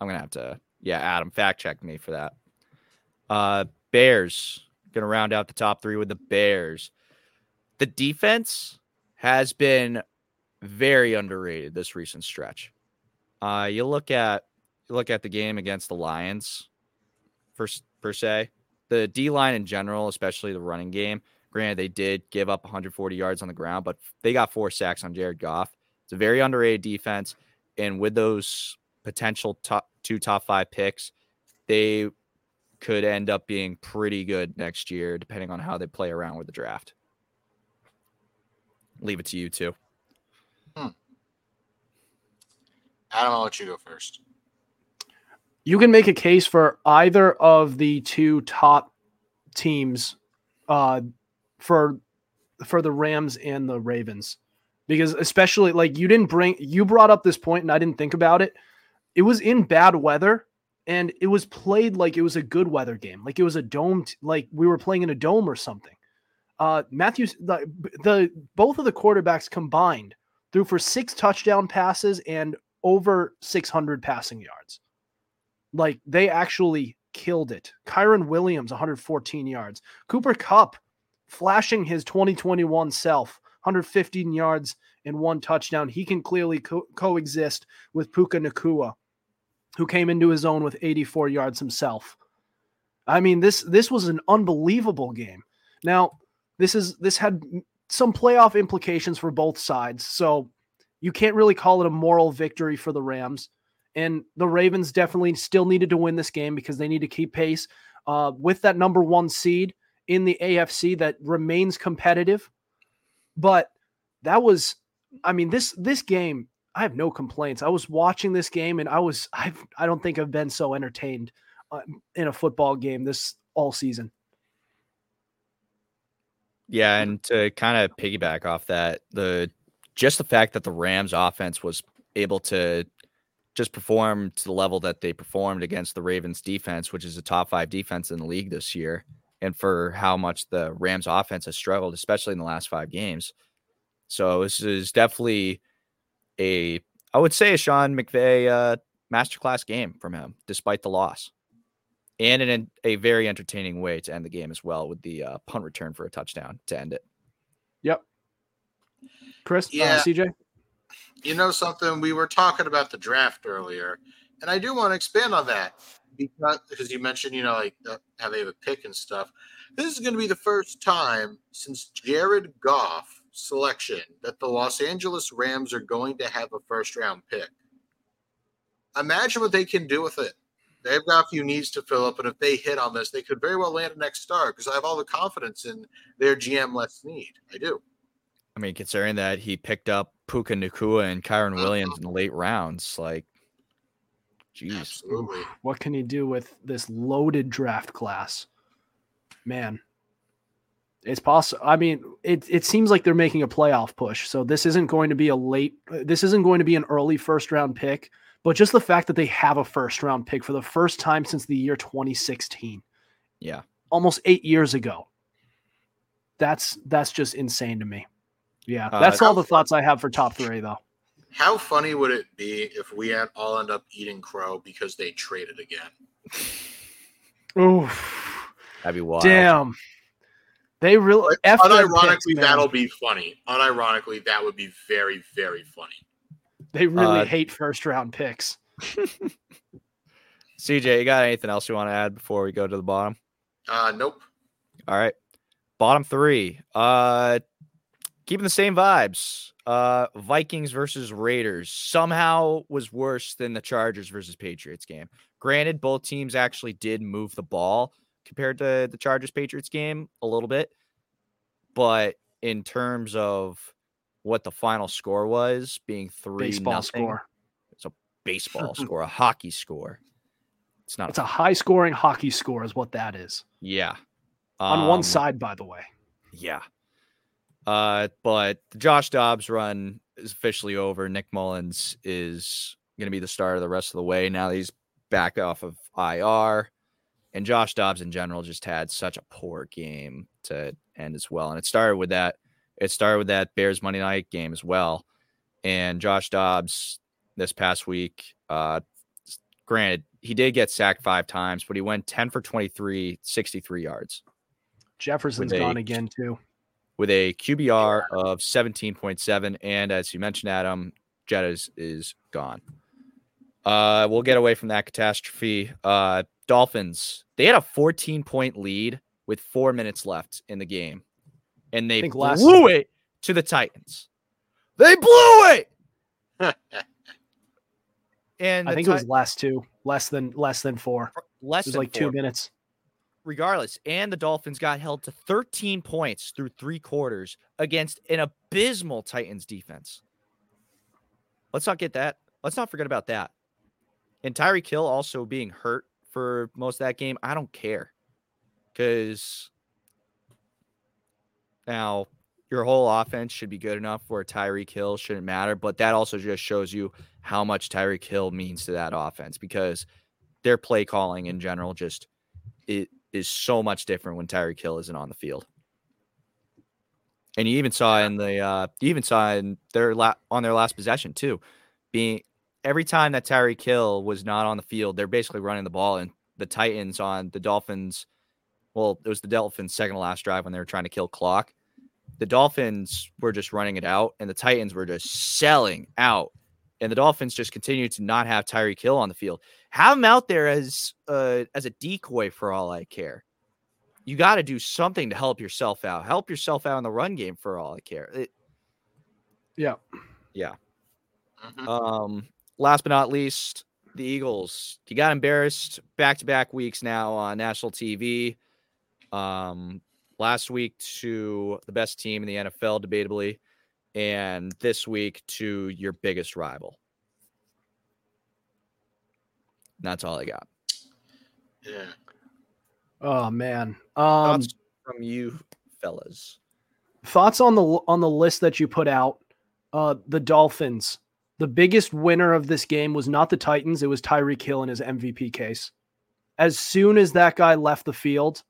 I'm gonna have to, yeah, Adam fact check me for that. Uh, Bears gonna round out the top three with the Bears. The defense has been very underrated this recent stretch. Uh, you look at you look at the game against the Lions, per, per se. The D line in general, especially the running game, Granted, they did give up 140 yards on the ground, but they got four sacks on Jared Goff. It's a very underrated defense. And with those potential top two top five picks, they could end up being pretty good next year, depending on how they play around with the draft. Leave it to you too. Adam, I'll let you go first. You can make a case for either of the two top teams uh, for for the Rams and the Ravens. Because especially like you didn't bring you brought up this point and I didn't think about it. It was in bad weather and it was played like it was a good weather game. Like it was a dome t- like we were playing in a dome or something. Uh Matthews the, the both of the quarterbacks combined threw for six touchdown passes and over 600 passing yards. Like they actually killed it. Kyren Williams 114 yards. Cooper Kupp flashing his 2021 self 115 yards and one touchdown. He can clearly co- coexist with Puka Nacua, who came into his own with 84 yards himself. I mean, this this was an unbelievable game. Now, this is this had some playoff implications for both sides, so you can't really call it a moral victory for the Rams. And the Ravens definitely still needed to win this game because they need to keep pace uh, with that number one seed in the AFC that remains competitive. But that was, I mean, this this game, I have no complaints. I was watching this game and I was, I've, I don't think I've been so entertained uh, in a football game this all season. Yeah, and to kind of piggyback off that, the just the fact that the Rams offense was able to just perform to the level that they performed against the Ravens defense, which is a top 5 defense in the league this year, and for how much the Rams offense has struggled especially in the last 5 games. So this is definitely a I would say a Sean McVay uh masterclass game from him despite the loss. And in a, a very entertaining way to end the game as well with the uh, punt return for a touchdown to end it. Yep. Chris, Yeah. uh, CJ, You know something? We were talking about the draft earlier, and I do want to expand on that because because you mentioned you know like uh, how they have a pick and stuff. This is going to be the first time since Jared Goff selection that the Los Angeles Rams are going to have a first round pick. Imagine what they can do with it. They've got a few needs to fill up, and if they hit on this, they could very well land a next star because I have all the confidence in their GM Les Snead. I do. I mean, considering that he picked up Puka Nacua and Kyren uh-huh. Williams in the late rounds, like, jeez. Absolutely. what can he do with this loaded draft class? Man, It's possible. I mean, it it seems like they're making a playoff push. So this isn't going to be a late. This isn't going to be an early first round pick. But just the fact that they have a first round pick for the first time since the year 2016, Yeah. almost eight years ago. That's that's just insane to me. Yeah, Uh, that's all the thoughts I have for top three, though. How funny would it be if we had all end up eating crow because they traded again? Oof. That'd be wild. Damn. They really Like, F unironically, picks, that'll be funny. Unironically, that would be very, very funny. They really Uh, hate first round picks. CJ, you got anything else you want to add before we go to the bottom? Uh, nope. All right. Bottom three. Uh keeping the same vibes. Uh Vikings versus Raiders somehow was worse than the Chargers versus Patriots game. Granted, both teams actually did move the ball compared to the Chargers Patriots game a little bit. But in terms of what the final score was, being three Baseball nothing, score. It's a baseball score, a hockey score. It's not It's a high scoring hockey score, is what that is. yeah. On one Um, side, by the way. Yeah. Uh, but the Josh Dobbs run is officially over. Nick Mullens is going to be the starter the rest of the way. Now he's back off of IR. And Josh Dobbs in general just had such a poor game to end as well. And it started with that. It started with that Bears Monday night game as well. And Josh Dobbs this past week, uh, granted, he did get sacked five times, but he went 10 for 23, 63 yards Jefferson's gone again, too. With a QBR of 17.7. And as you mentioned, Adam, Jettas is gone. Uh, we'll get away from that catastrophe. Uh, Dolphins, they had a 14 point lead with four minutes left in the game, and they last- blew it to the Titans. They blew it. And I think it was last two, less than less than four. less It was than like four. two minutes. Regardless. And the Dolphins got held to 13 points through three quarters against an abysmal Titans defense. Let's not get that. Let's not forget about that. And Tyreek Hill also being hurt for most of that game. I don't care. Because now your whole offense should be good enough where Tyreek Hill shouldn't matter. But that also just shows you how much Tyreek Hill means to that offense because their play calling in general just it is so much different when Tyreek Hill isn't on the field. And you even saw in the uh you even saw in their la- on their last possession too, being every time that Tyreek Hill was not on the field, they're basically running the ball and the Titans on the Dolphins. Well, it was the Dolphins' second to last drive when they were trying to kill clock. The Dolphins were just running it out, and the Titans were just selling out. And the Dolphins just continued to not have Tyreek Hill on the field have him out there as uh, as a decoy for all I care. You got to do something to help yourself out. Help yourself out in the run game for all I care. It, Yeah. Mhm. um, last but not least, the Eagles. You got embarrassed back to back weeks now on national TV. Um, last week to the best team in the NFL, debatably, and this week to your biggest rival. And that's all I got. Yeah. Oh man. Um, Thoughts from you fellas. thoughts on the on the list that you put out. Uh, the Dolphins. The biggest winner of this game was not the Titans. It was Tyreek Hill in his MVP case. As soon as that guy left the field,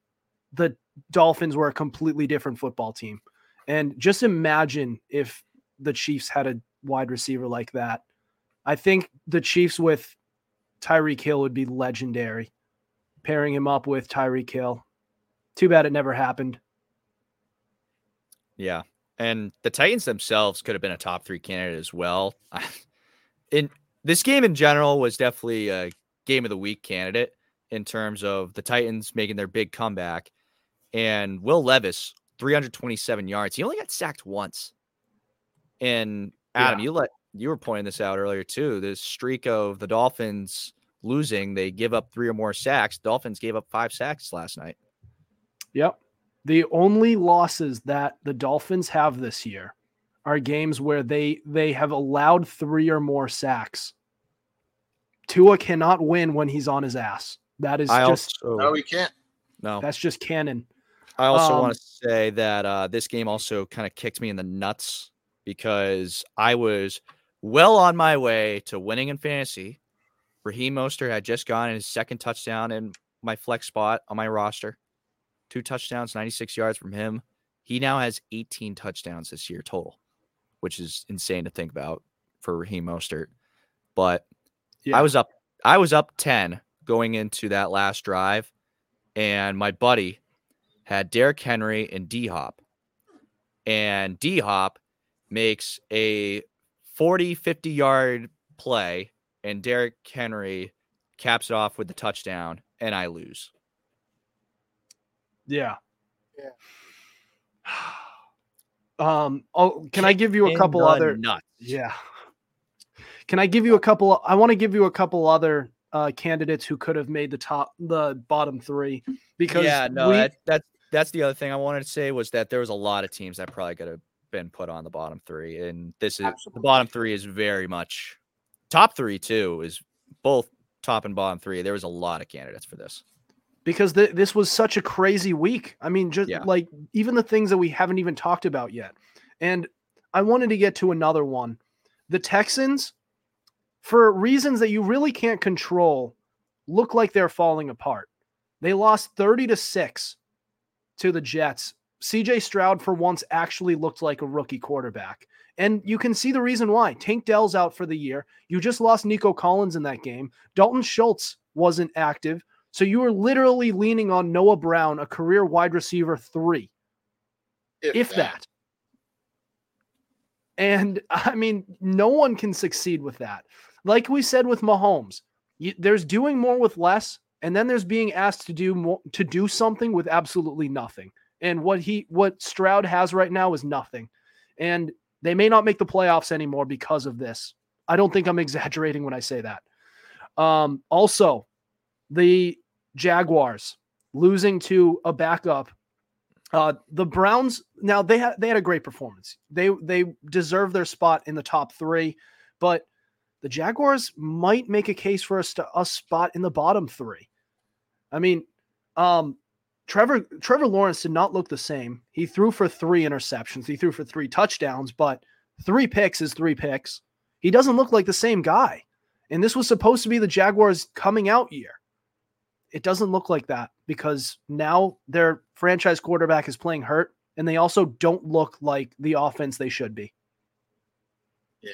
the Dolphins were a completely different football team. And just imagine if the Chiefs had a wide receiver like that. I think the Chiefs with Tyreek Hill would be legendary. Pairing him up with Tyreek Hill. Too bad it never happened. Yeah. And the Titans themselves could have been a top three candidate as well. in this game in general was definitely a game of the week candidate in terms of the Titans making their big comeback. And Will Levis, 327 yards. He only got sacked once. And Adam, Yeah. you let you were pointing this out earlier too. This streak of the Dolphins losing, they give up three or more sacks. Dolphins gave up five sacks last night. Yep. The only losses that the Dolphins have this year are games where they they have allowed three or more sacks. Tua cannot win when he's on his ass. That is I just also No, we can't. no. that's just canon. I also Um, want to say that uh, this game also kind of kicked me in the nuts because I was well on my way to winning in fantasy. Raheem Mostert had just gone in his second touchdown in my flex spot on my roster. Two touchdowns, 96 yards from him. He now has 18 touchdowns this year total, which is insane to think about for Raheem Mostert. But Yeah. I was up I was up 10 going into that last drive, and my buddy had Derrick Henry and D Hop. And D Hop makes a 40, 50 yard play, and Derrick Henry caps it off with the touchdown, and I lose. Yeah. Yeah. Um. Oh, can I give you a couple other? nuts. Yeah. Can I give you a couple? I want to give you a couple other uh, candidates who could have made the top, the bottom three. Because yeah, no, we- that, that's that's the other thing I wanted to say was that there was a lot of teams that probably could have been put on the bottom three, and this is the bottom three is very much top three too is both top and bottom three. There was a lot of candidates for this. because th- this was such a crazy week. I mean, just Yeah. like even the things that we haven't even talked about yet. And I wanted to get to another one. The Texans, for reasons that you really can't control, look like they're falling apart. They lost 30 to 6 to the Jets. CJ Stroud, for once, actually looked like a rookie quarterback. And you can see the reason why. Tank Dell's out for the year. You just lost Nico Collins in that game. Dalton Schultz wasn't active. So you were literally leaning on Noah Brown, a career wide receiver three, if that. And I mean, no one can succeed with that. Like we said with Mahomes, you, there's doing more with less, and then there's being asked to do more to do something with absolutely nothing. And what he what Stroud has right now is nothing. And they may not make the playoffs anymore because of this. I don't think I'm exaggerating when I say that. Um, also, the Jaguars losing to a backup. Uh, the Browns now they had they had a great performance. They they deserve their spot in the top three, but the Jaguars might make a case for a, st- a spot in the bottom three. I mean, um, Trevor Trevor Lawrence did not look the same. He threw for three interceptions. He threw for three touchdowns, but three picks is three picks. He doesn't look like the same guy. And this was supposed to be the Jaguars coming out year. It doesn't look like that because now their franchise quarterback is playing hurt and they also don't look like the offense they should be. Yeah.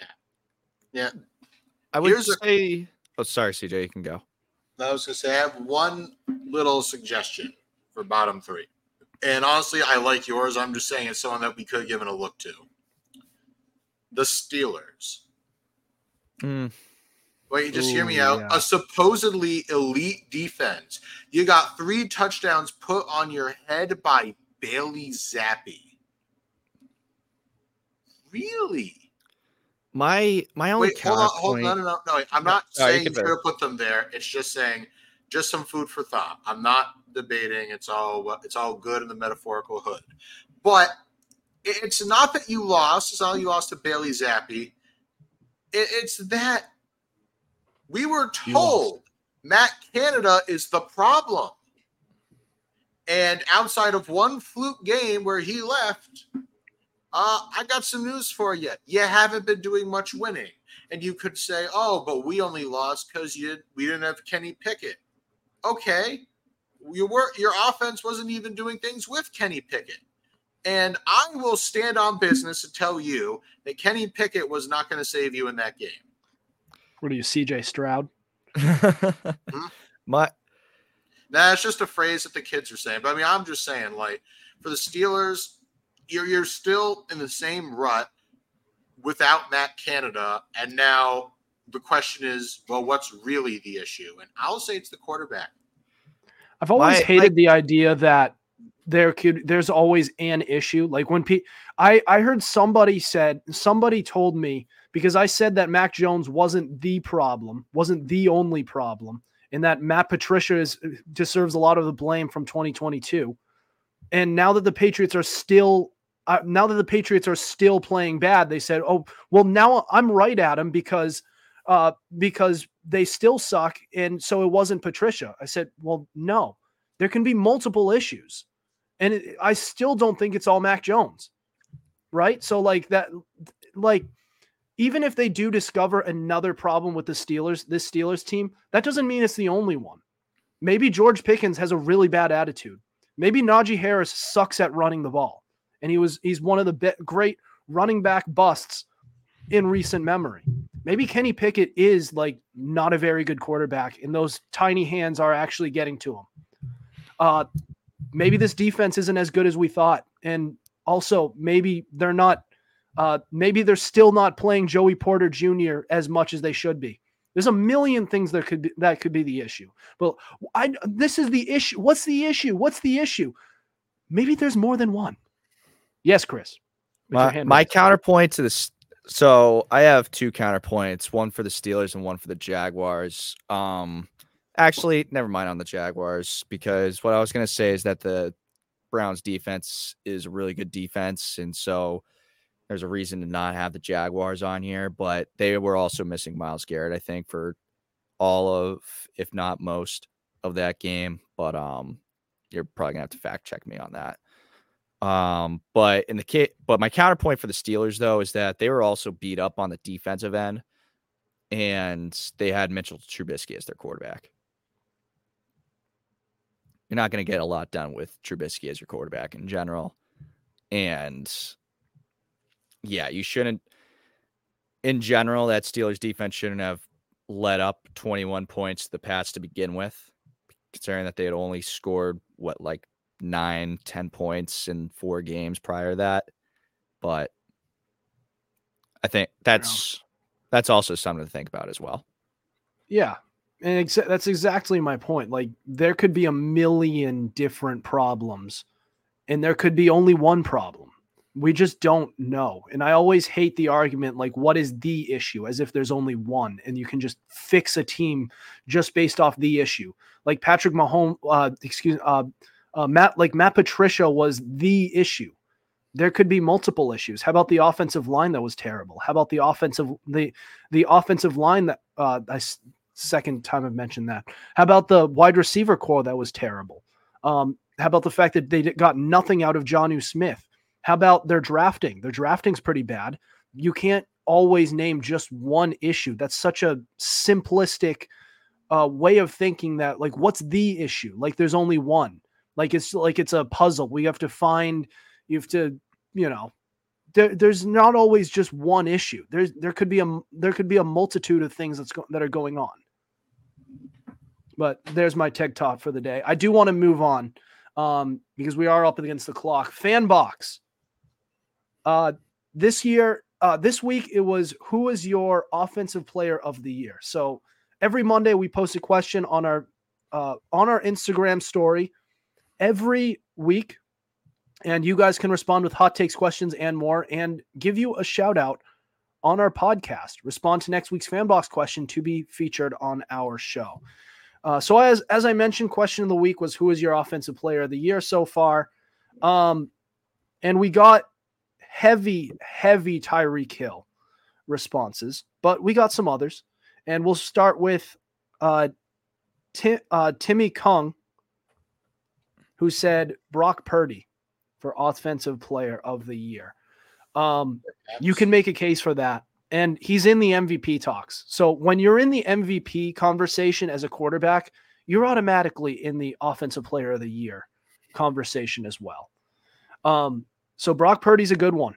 Yeah. I would Here's a- say. oh, sorry, CJ, you can go. I was gonna say I have one little suggestion for bottom three, and honestly, I like yours. I'm just saying it's someone that we could have given a look to. The Steelers. Mm, Wait, just hear me out. yeah. A supposedly elite defense. You got three touchdowns put on your head by Bailey Zappe. Really? my my only Wait, hold on, hold counterpoint- on, no, no, no. I'm not No, saying can you should vote. have put them there. It's just saying, just some food for thought. I'm not debating. It's all it's all good in the metaphorical hood, but it's not that you lost. It's not that you lost to Bailey Zappe. It's that we were told Matt Canada is the problem, and outside of one fluke game where he left, uh, I got some news for you. You haven't been doing much winning. And you could say, oh, but we only lost because you we didn't have Kenny Pickett. Okay. You were your offense wasn't even doing things with Kenny Pickett. And I will stand on business to tell you that Kenny Pickett was not going to save you in that game. What are you, CJ Stroud? my Nah, it's just a phrase that the kids are saying. But I mean, I'm just saying, like, for the Steelers, you're you're still in the same rut without Matt Canada, and now the question is, well, what's really the issue? And I'll say it's the quarterback. I've always My- hated the idea that there could there's always an issue. Like when pe- I I heard somebody said somebody told me because I said that Mac Jones wasn't the problem, wasn't the only problem, and that Matt Patricia is deserves a lot of the blame from 2022. And now that the Patriots are still uh, now that the Patriots are still playing bad, they said, "Oh, well now I'm right at him because uh because they still suck and so it wasn't Patricia." I said, "Well, no. There can be multiple issues. And it, I still don't think it's all Mac Jones. Right? So like that like even if they do discover another problem with the Steelers, this Steelers team, that doesn't mean it's the only one. Maybe George Pickens has a really bad attitude. Maybe Najee Harris sucks at running the ball, and he was he's one of the be- great running back busts in recent memory. Maybe Kenny Pickett is like not a very good quarterback, and those tiny hands are actually getting to him. Uh, maybe this defense isn't as good as we thought, and also maybe they're not. Uh, maybe they're still not playing Joey Porter Jr. as much as they should be. There's a million things that could be that could be the issue. But I this is the issue. What's the issue? What's the issue? Maybe there's more than one. Yes, Chris. My, my counterpoint to this. So I have two counterpoints, one for the Steelers and one for the Jaguars. Um, actually, never mind on the Jaguars because what I was going to say is that the Browns defense is a really good defense, and so there's a reason to not have the Jaguars on here. But they were also missing Myles Garrett, I think, for all of, if not most, of that game. But um, you're probably gonna have to fact check me on that. Um, but in the case, but my counterpoint for the Steelers though is that they were also beat up on the defensive end, and they had Mitchell Trubisky as their quarterback. You're not going to get a lot done with Trubisky as your quarterback in general, and yeah, you shouldn't. In general, that Steelers defense shouldn't have let up 21 points to the Pats to begin with, considering that they had only scored what like nine, 10 points in four games prior to that. But I think that's that's also something to think about as well. Yeah. And exa- that's exactly my point. Like there could be a million different problems and there could be only one problem. We just don't know. And I always hate the argument like what is the issue as if there's only one and you can just fix a team just based off the issue. Like Patrick Mahomes uh excuse uh, uh Matt like Matt Patricia was the issue. There could be multiple issues. How about the offensive line that was terrible? How about the offensive the the offensive line that uh I second time I've mentioned that. How about the wide receiver corps that was terrible? Um, how about the fact that they got nothing out of Jonnu Smith? How about their drafting? Their drafting's pretty bad. You can't always name just one issue. That's such a simplistic uh, way of thinking that like what's the issue? Like there's only one. Like it's like it's a puzzle. We have to find you have to, you know, there, there's not always just one issue. There's there could be a there could be a multitude of things that's go- that are going on. But there's my tech talk for the day. I do want to move on um, because we are up against the clock. Fan box. Uh, this year, uh, this week it was who is your offensive player of the year. So every Monday we post a question on our uh, on our Instagram story. Every week and you guys can respond with hot takes, questions, and more, and give you a shout out on our podcast. Respond to next week's fan box question to be featured on our show. Uh, so as as I mentioned, question of the week was who is your offensive player of the year so far, um, and we got heavy, heavy Tyreek Hill responses, but we got some others, and we'll start with uh, Tim, uh, Timmy Kung, who said Brock Purdy for offensive player of the year. Um, you can make a case for that. And he's in the MVP talks. So when you're in the MVP conversation as a quarterback, you're automatically in the offensive player of the year conversation as well. Um, so Brock Purdy's a good one.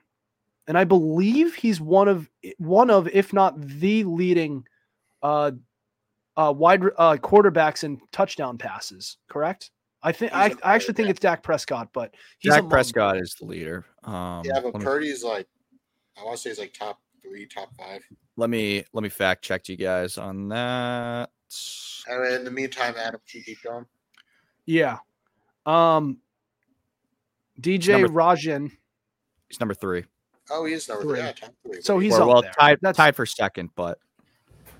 And I believe he's one of one of, if not the leading uh uh wide uh quarterbacks in touchdown passes, correct? I think I, He's a I actually think it's Dak Prescott, but he's Dak Prescott is the leader. Um, Yeah, but let, me, Purdy's like, I want to say he's like top three, top five. let me let me fact check you guys on that. And in the meantime, Adam, keep keep going. Yeah. Um DJ Number- Rajan. He's number three. Oh, he is number Three. three. Yeah, top three. So he's Or, up well, there. tied That's- tied for second, but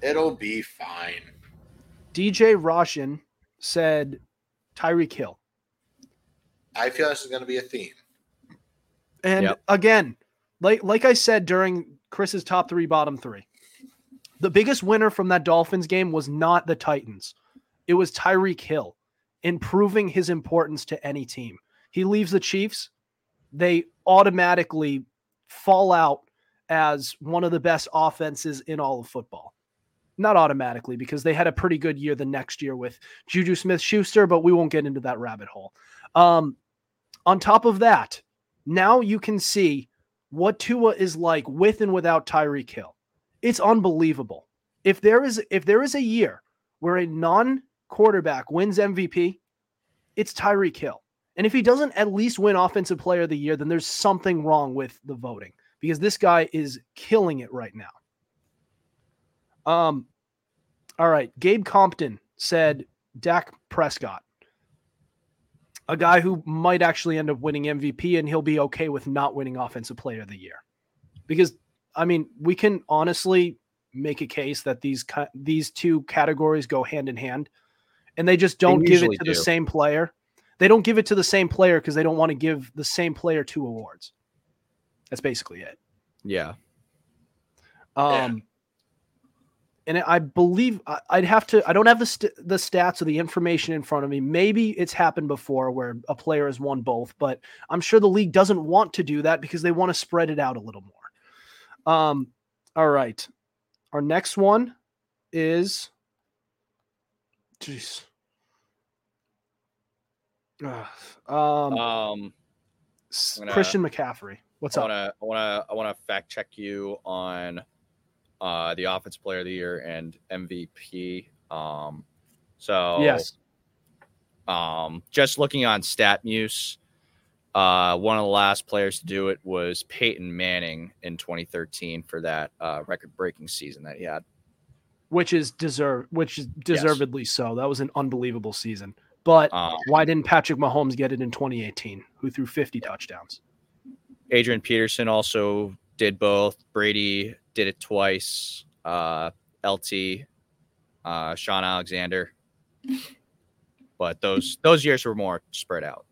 it'll be fine. DJ Rajan said Tyreek Hill. I feel this is going to be a theme. And Yep. again, like like I said during Chris's top three, bottom three, the biggest winner from that Dolphins game was not the Titans. It was Tyreek Hill improving his importance to any team. he leaves the Chiefs, they automatically fall out as one of the best offenses in all of football. Not automatically, because they had a pretty good year the next year with Juju Smith Schuster, but we won't get into that rabbit hole. Um, on top of that, now you can see what Tua is like with and without Tyreek Hill. It's unbelievable. If there is if there is a year where a non-quarterback wins MVP, it's Tyreek Hill. And if he doesn't at least win offensive player of the year, then there's something wrong with the voting because this guy is killing it right now. Um all right, Gabe Compton said Dak Prescott a guy who might actually end up winning MVP and he'll be okay with not winning offensive player of the year. Because I mean, we can honestly make a case that these these two categories go hand in hand and they just don't they give it to do. the same player. They don't give it to the same player because they don't want to give the same player two awards. That's basically it. Yeah. Um yeah and I believe I'd have to. I don't have the st- the stats or the information in front of me. Maybe it's happened before where a player has won both, but I'm sure the league doesn't want to do that because they want to spread it out a little more. Um, all right, our next one is, jeez, um, um gonna, Christian McCaffrey. What's I wanna, up? I want to I want to fact check you on uh, the Offense Player of the Year and MVP. Um, so yes, um, just looking on StatMuse, uh, one of the last players to do it was Peyton Manning in 2013 for that uh, record-breaking season that he had, which is deserved, which is deservedly yes. so. That was an unbelievable season. But um, why didn't Patrick Mahomes get it in 2018, who threw 50 touchdowns? Adrian Peterson also did both. Brady did it twice. Uh, LT, uh, Shaun Alexander, but those those years were more spread out.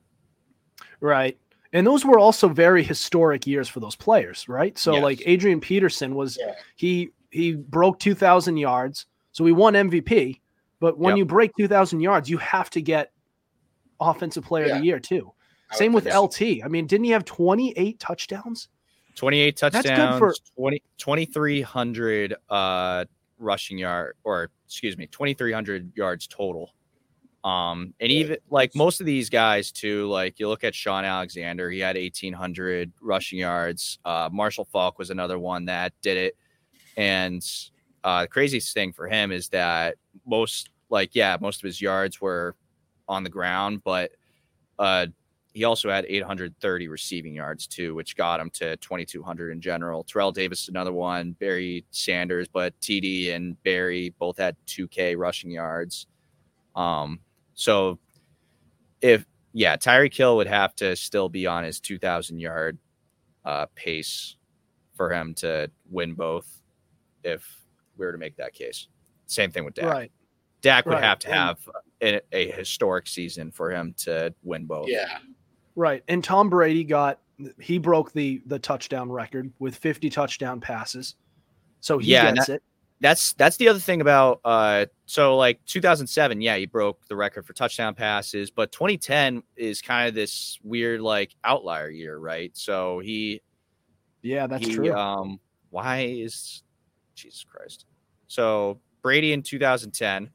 Right. And those were also very historic years for those players, right? So yes. like Adrian Peterson was yeah. he he broke 2000 yards. So he won MVP, but when yep. you break 2000 yards, you have to get offensive player yeah. of the year too. Same with LT. I mean, didn't he have 28 touchdowns? 28 touchdowns, for- 20, 2,300 uh, rushing yard, or excuse me, 2,300 yards total. Um, and even like most of these guys too, like you look at Shaun Alexander, he had 1,800 rushing yards. Uh, Marshall Faulk was another one that did it. And uh, the craziest thing for him is that most, like, yeah, most of his yards were on the ground, but uh, he also had 830 receiving yards too, which got him to 2,200 in general. Terrell Davis, another one. Barry Sanders, but TD and Barry both had 2K rushing yards. Um, so if yeah, Tyreek Hill would have to still be on his 2,000 yard uh, pace for him to win both. If we were to make that case, same thing with Dak. Right. Dak would right. have to have a, a, historic season for him to win both. Yeah. Right. And Tom Brady got he broke the the touchdown record with 50 touchdown passes. So he yeah, gets that, it. That's that's the other thing about uh so like 2007, yeah, he broke the record for touchdown passes, but 2010 is kind of this weird like outlier year, right? So he Yeah, that's he, true. Um why is Jesus Christ. So Brady in 2010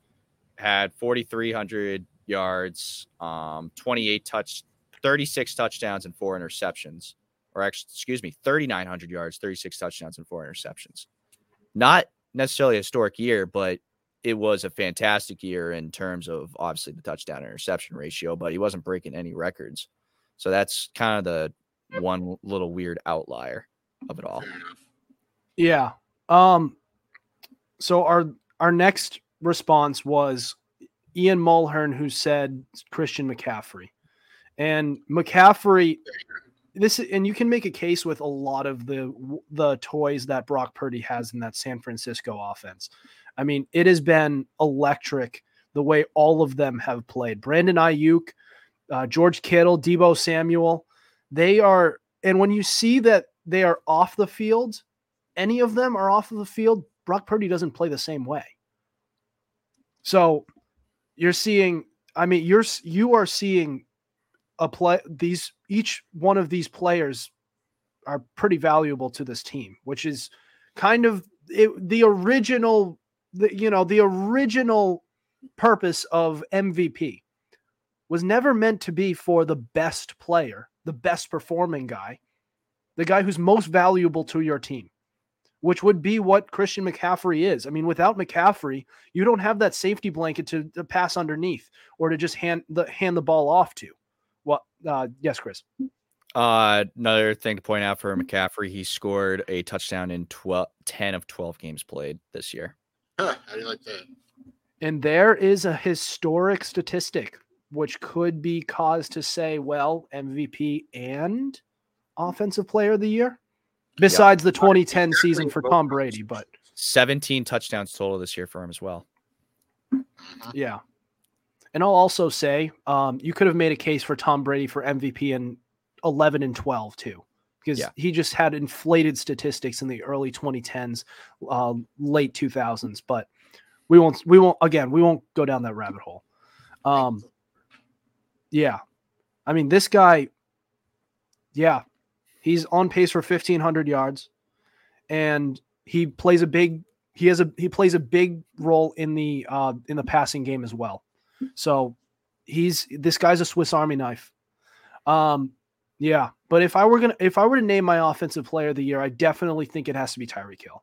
had 4300 yards, um 28 touch 36 touchdowns and four interceptions, or actually, excuse me, 3,900 yards, 36 touchdowns and four interceptions. Not necessarily a historic year, but it was a fantastic year in terms of obviously the touchdown interception ratio, but he wasn't breaking any records. So that's kind of the one little weird outlier of it all. Yeah. Um so our our next response was Ian Mulhern who said Christian McCaffrey. And McCaffrey, this and you can make a case with a lot of the the toys that Brock Purdy has in that San Francisco offense. I mean, it has been electric the way all of them have played. Brandon Aiyuk, uh, George Kittle, Deebo Samuel, they are. And when you see that they are off the field, any of them are off of the field. Brock Purdy doesn't play the same way. So you're seeing. I mean, you're you are seeing a play these each one of these players are pretty valuable to this team, which is kind of it, the original the you know the original purpose of MVP was never meant to be for the best player, the best performing guy, the guy who's most valuable to your team, which would be what Christian McCaffrey is. I mean, without McCaffrey, you don't have that safety blanket to, to pass underneath or to just hand the hand the ball off to. Well, uh, yes, Chris. Uh, another thing to point out for McCaffrey, he scored a touchdown in 12, 10 of 12 games played this year. Huh, how do you like that? And there is a historic statistic which could be cause to say, well, MVP and offensive player of the year, besides the 2010 season for Tom Brady. But 17 touchdowns total this year for him as well. Yeah. And I'll also say, um, you could have made a case for Tom Brady for MVP in 11 and 12 too, because Yeah. he just had inflated statistics in the early 2010s, uh, late 2000s. But we won't, we won't, again, we won't go down that rabbit hole. Um, yeah. I mean, this guy, yeah, he's on pace for 1500 yards and he plays a big he has a he plays a big role in the uh in the passing game as well. So he's this guy's a Swiss Army knife. Um yeah, but if I were to if I were to name my offensive player of the year, I definitely think it has to be Tyreek Hill.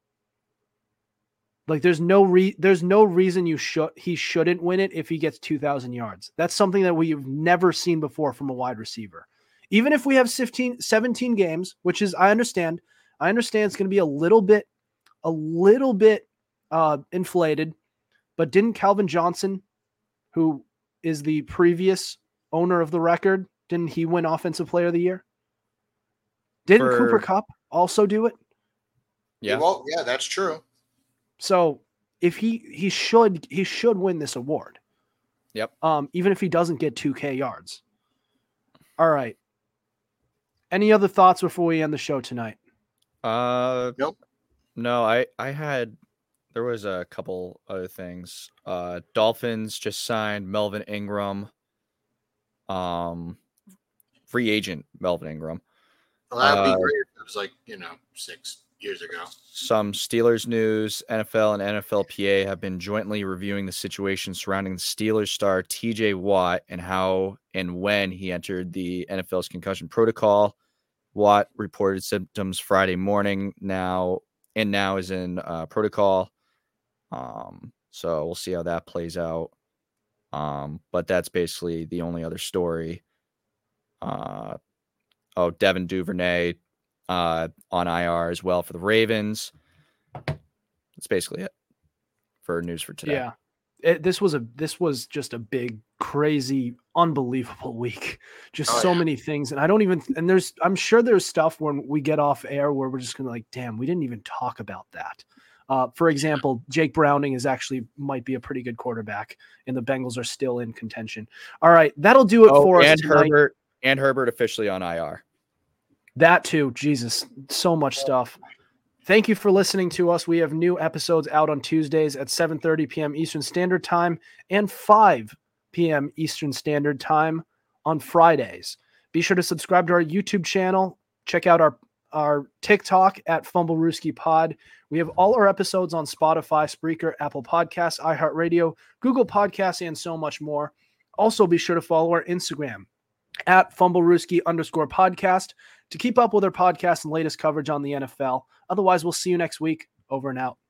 Like there's no re- there's no reason you should he shouldn't win it if he gets 2000 yards. That's something that we've never seen before from a wide receiver. Even if we have 15 17 games, which is I understand. I understand it's going to be a little bit a little bit uh inflated, but didn't Calvin Johnson who is the previous owner of the record, didn't he win offensive player of the year? Didn't For- Cooper Kupp also do it? Yeah. Well, yeah, that's true. So if he he should he should win this award. Yep. Um, even if he doesn't get 2K yards. All right. Any other thoughts before we end the show tonight? Uh, Nope. No, I I had there was a couple other things. Uh, Dolphins just signed Melvin Ingram. Um, free agent Melvin Ingram. Well, that would Uh, be great if it was like, you know, six years ago. Some Steelers news: NFL and NFLPA have been jointly reviewing the situation surrounding the Steelers star T.J. Watt and how and when he entered the NFL's concussion protocol. Watt reported symptoms Friday morning now and now is in uh, protocol. Um, so we'll see how that plays out. Um, but that's basically the only other story. Uh, oh, Devin Duvernay uh, on IR as well for the Ravens. That's basically it for news for today. Yeah. It, this was a this was just a big crazy unbelievable week just Oh, so yeah. many things and i don't even and there's i'm sure there's stuff when we get off air where we're just gonna like damn we didn't even talk about that uh, for example jake browning is actually might be a pretty good quarterback and the bengals are still in contention all right that'll do it Oh, for us and. Herbert and Herbert officially on IR. That too. Jesus, so much stuff. Thank you for listening to us. We have new episodes out on Tuesdays at 7:30 p.m. Eastern Standard Time and 5 p.m. Eastern Standard Time on Fridays. Be sure to subscribe to our YouTube channel. Check out our our TikTok at Fumblerooski Pod. We have all our episodes on Spotify, Spreaker, Apple Podcasts, iHeartRadio, Google Podcasts, and so much more. Also, be sure to follow our Instagram at FumbleRooski underscore podcast to keep up with our podcast and latest coverage on the NFL. Otherwise, we'll see you next week. Over and out.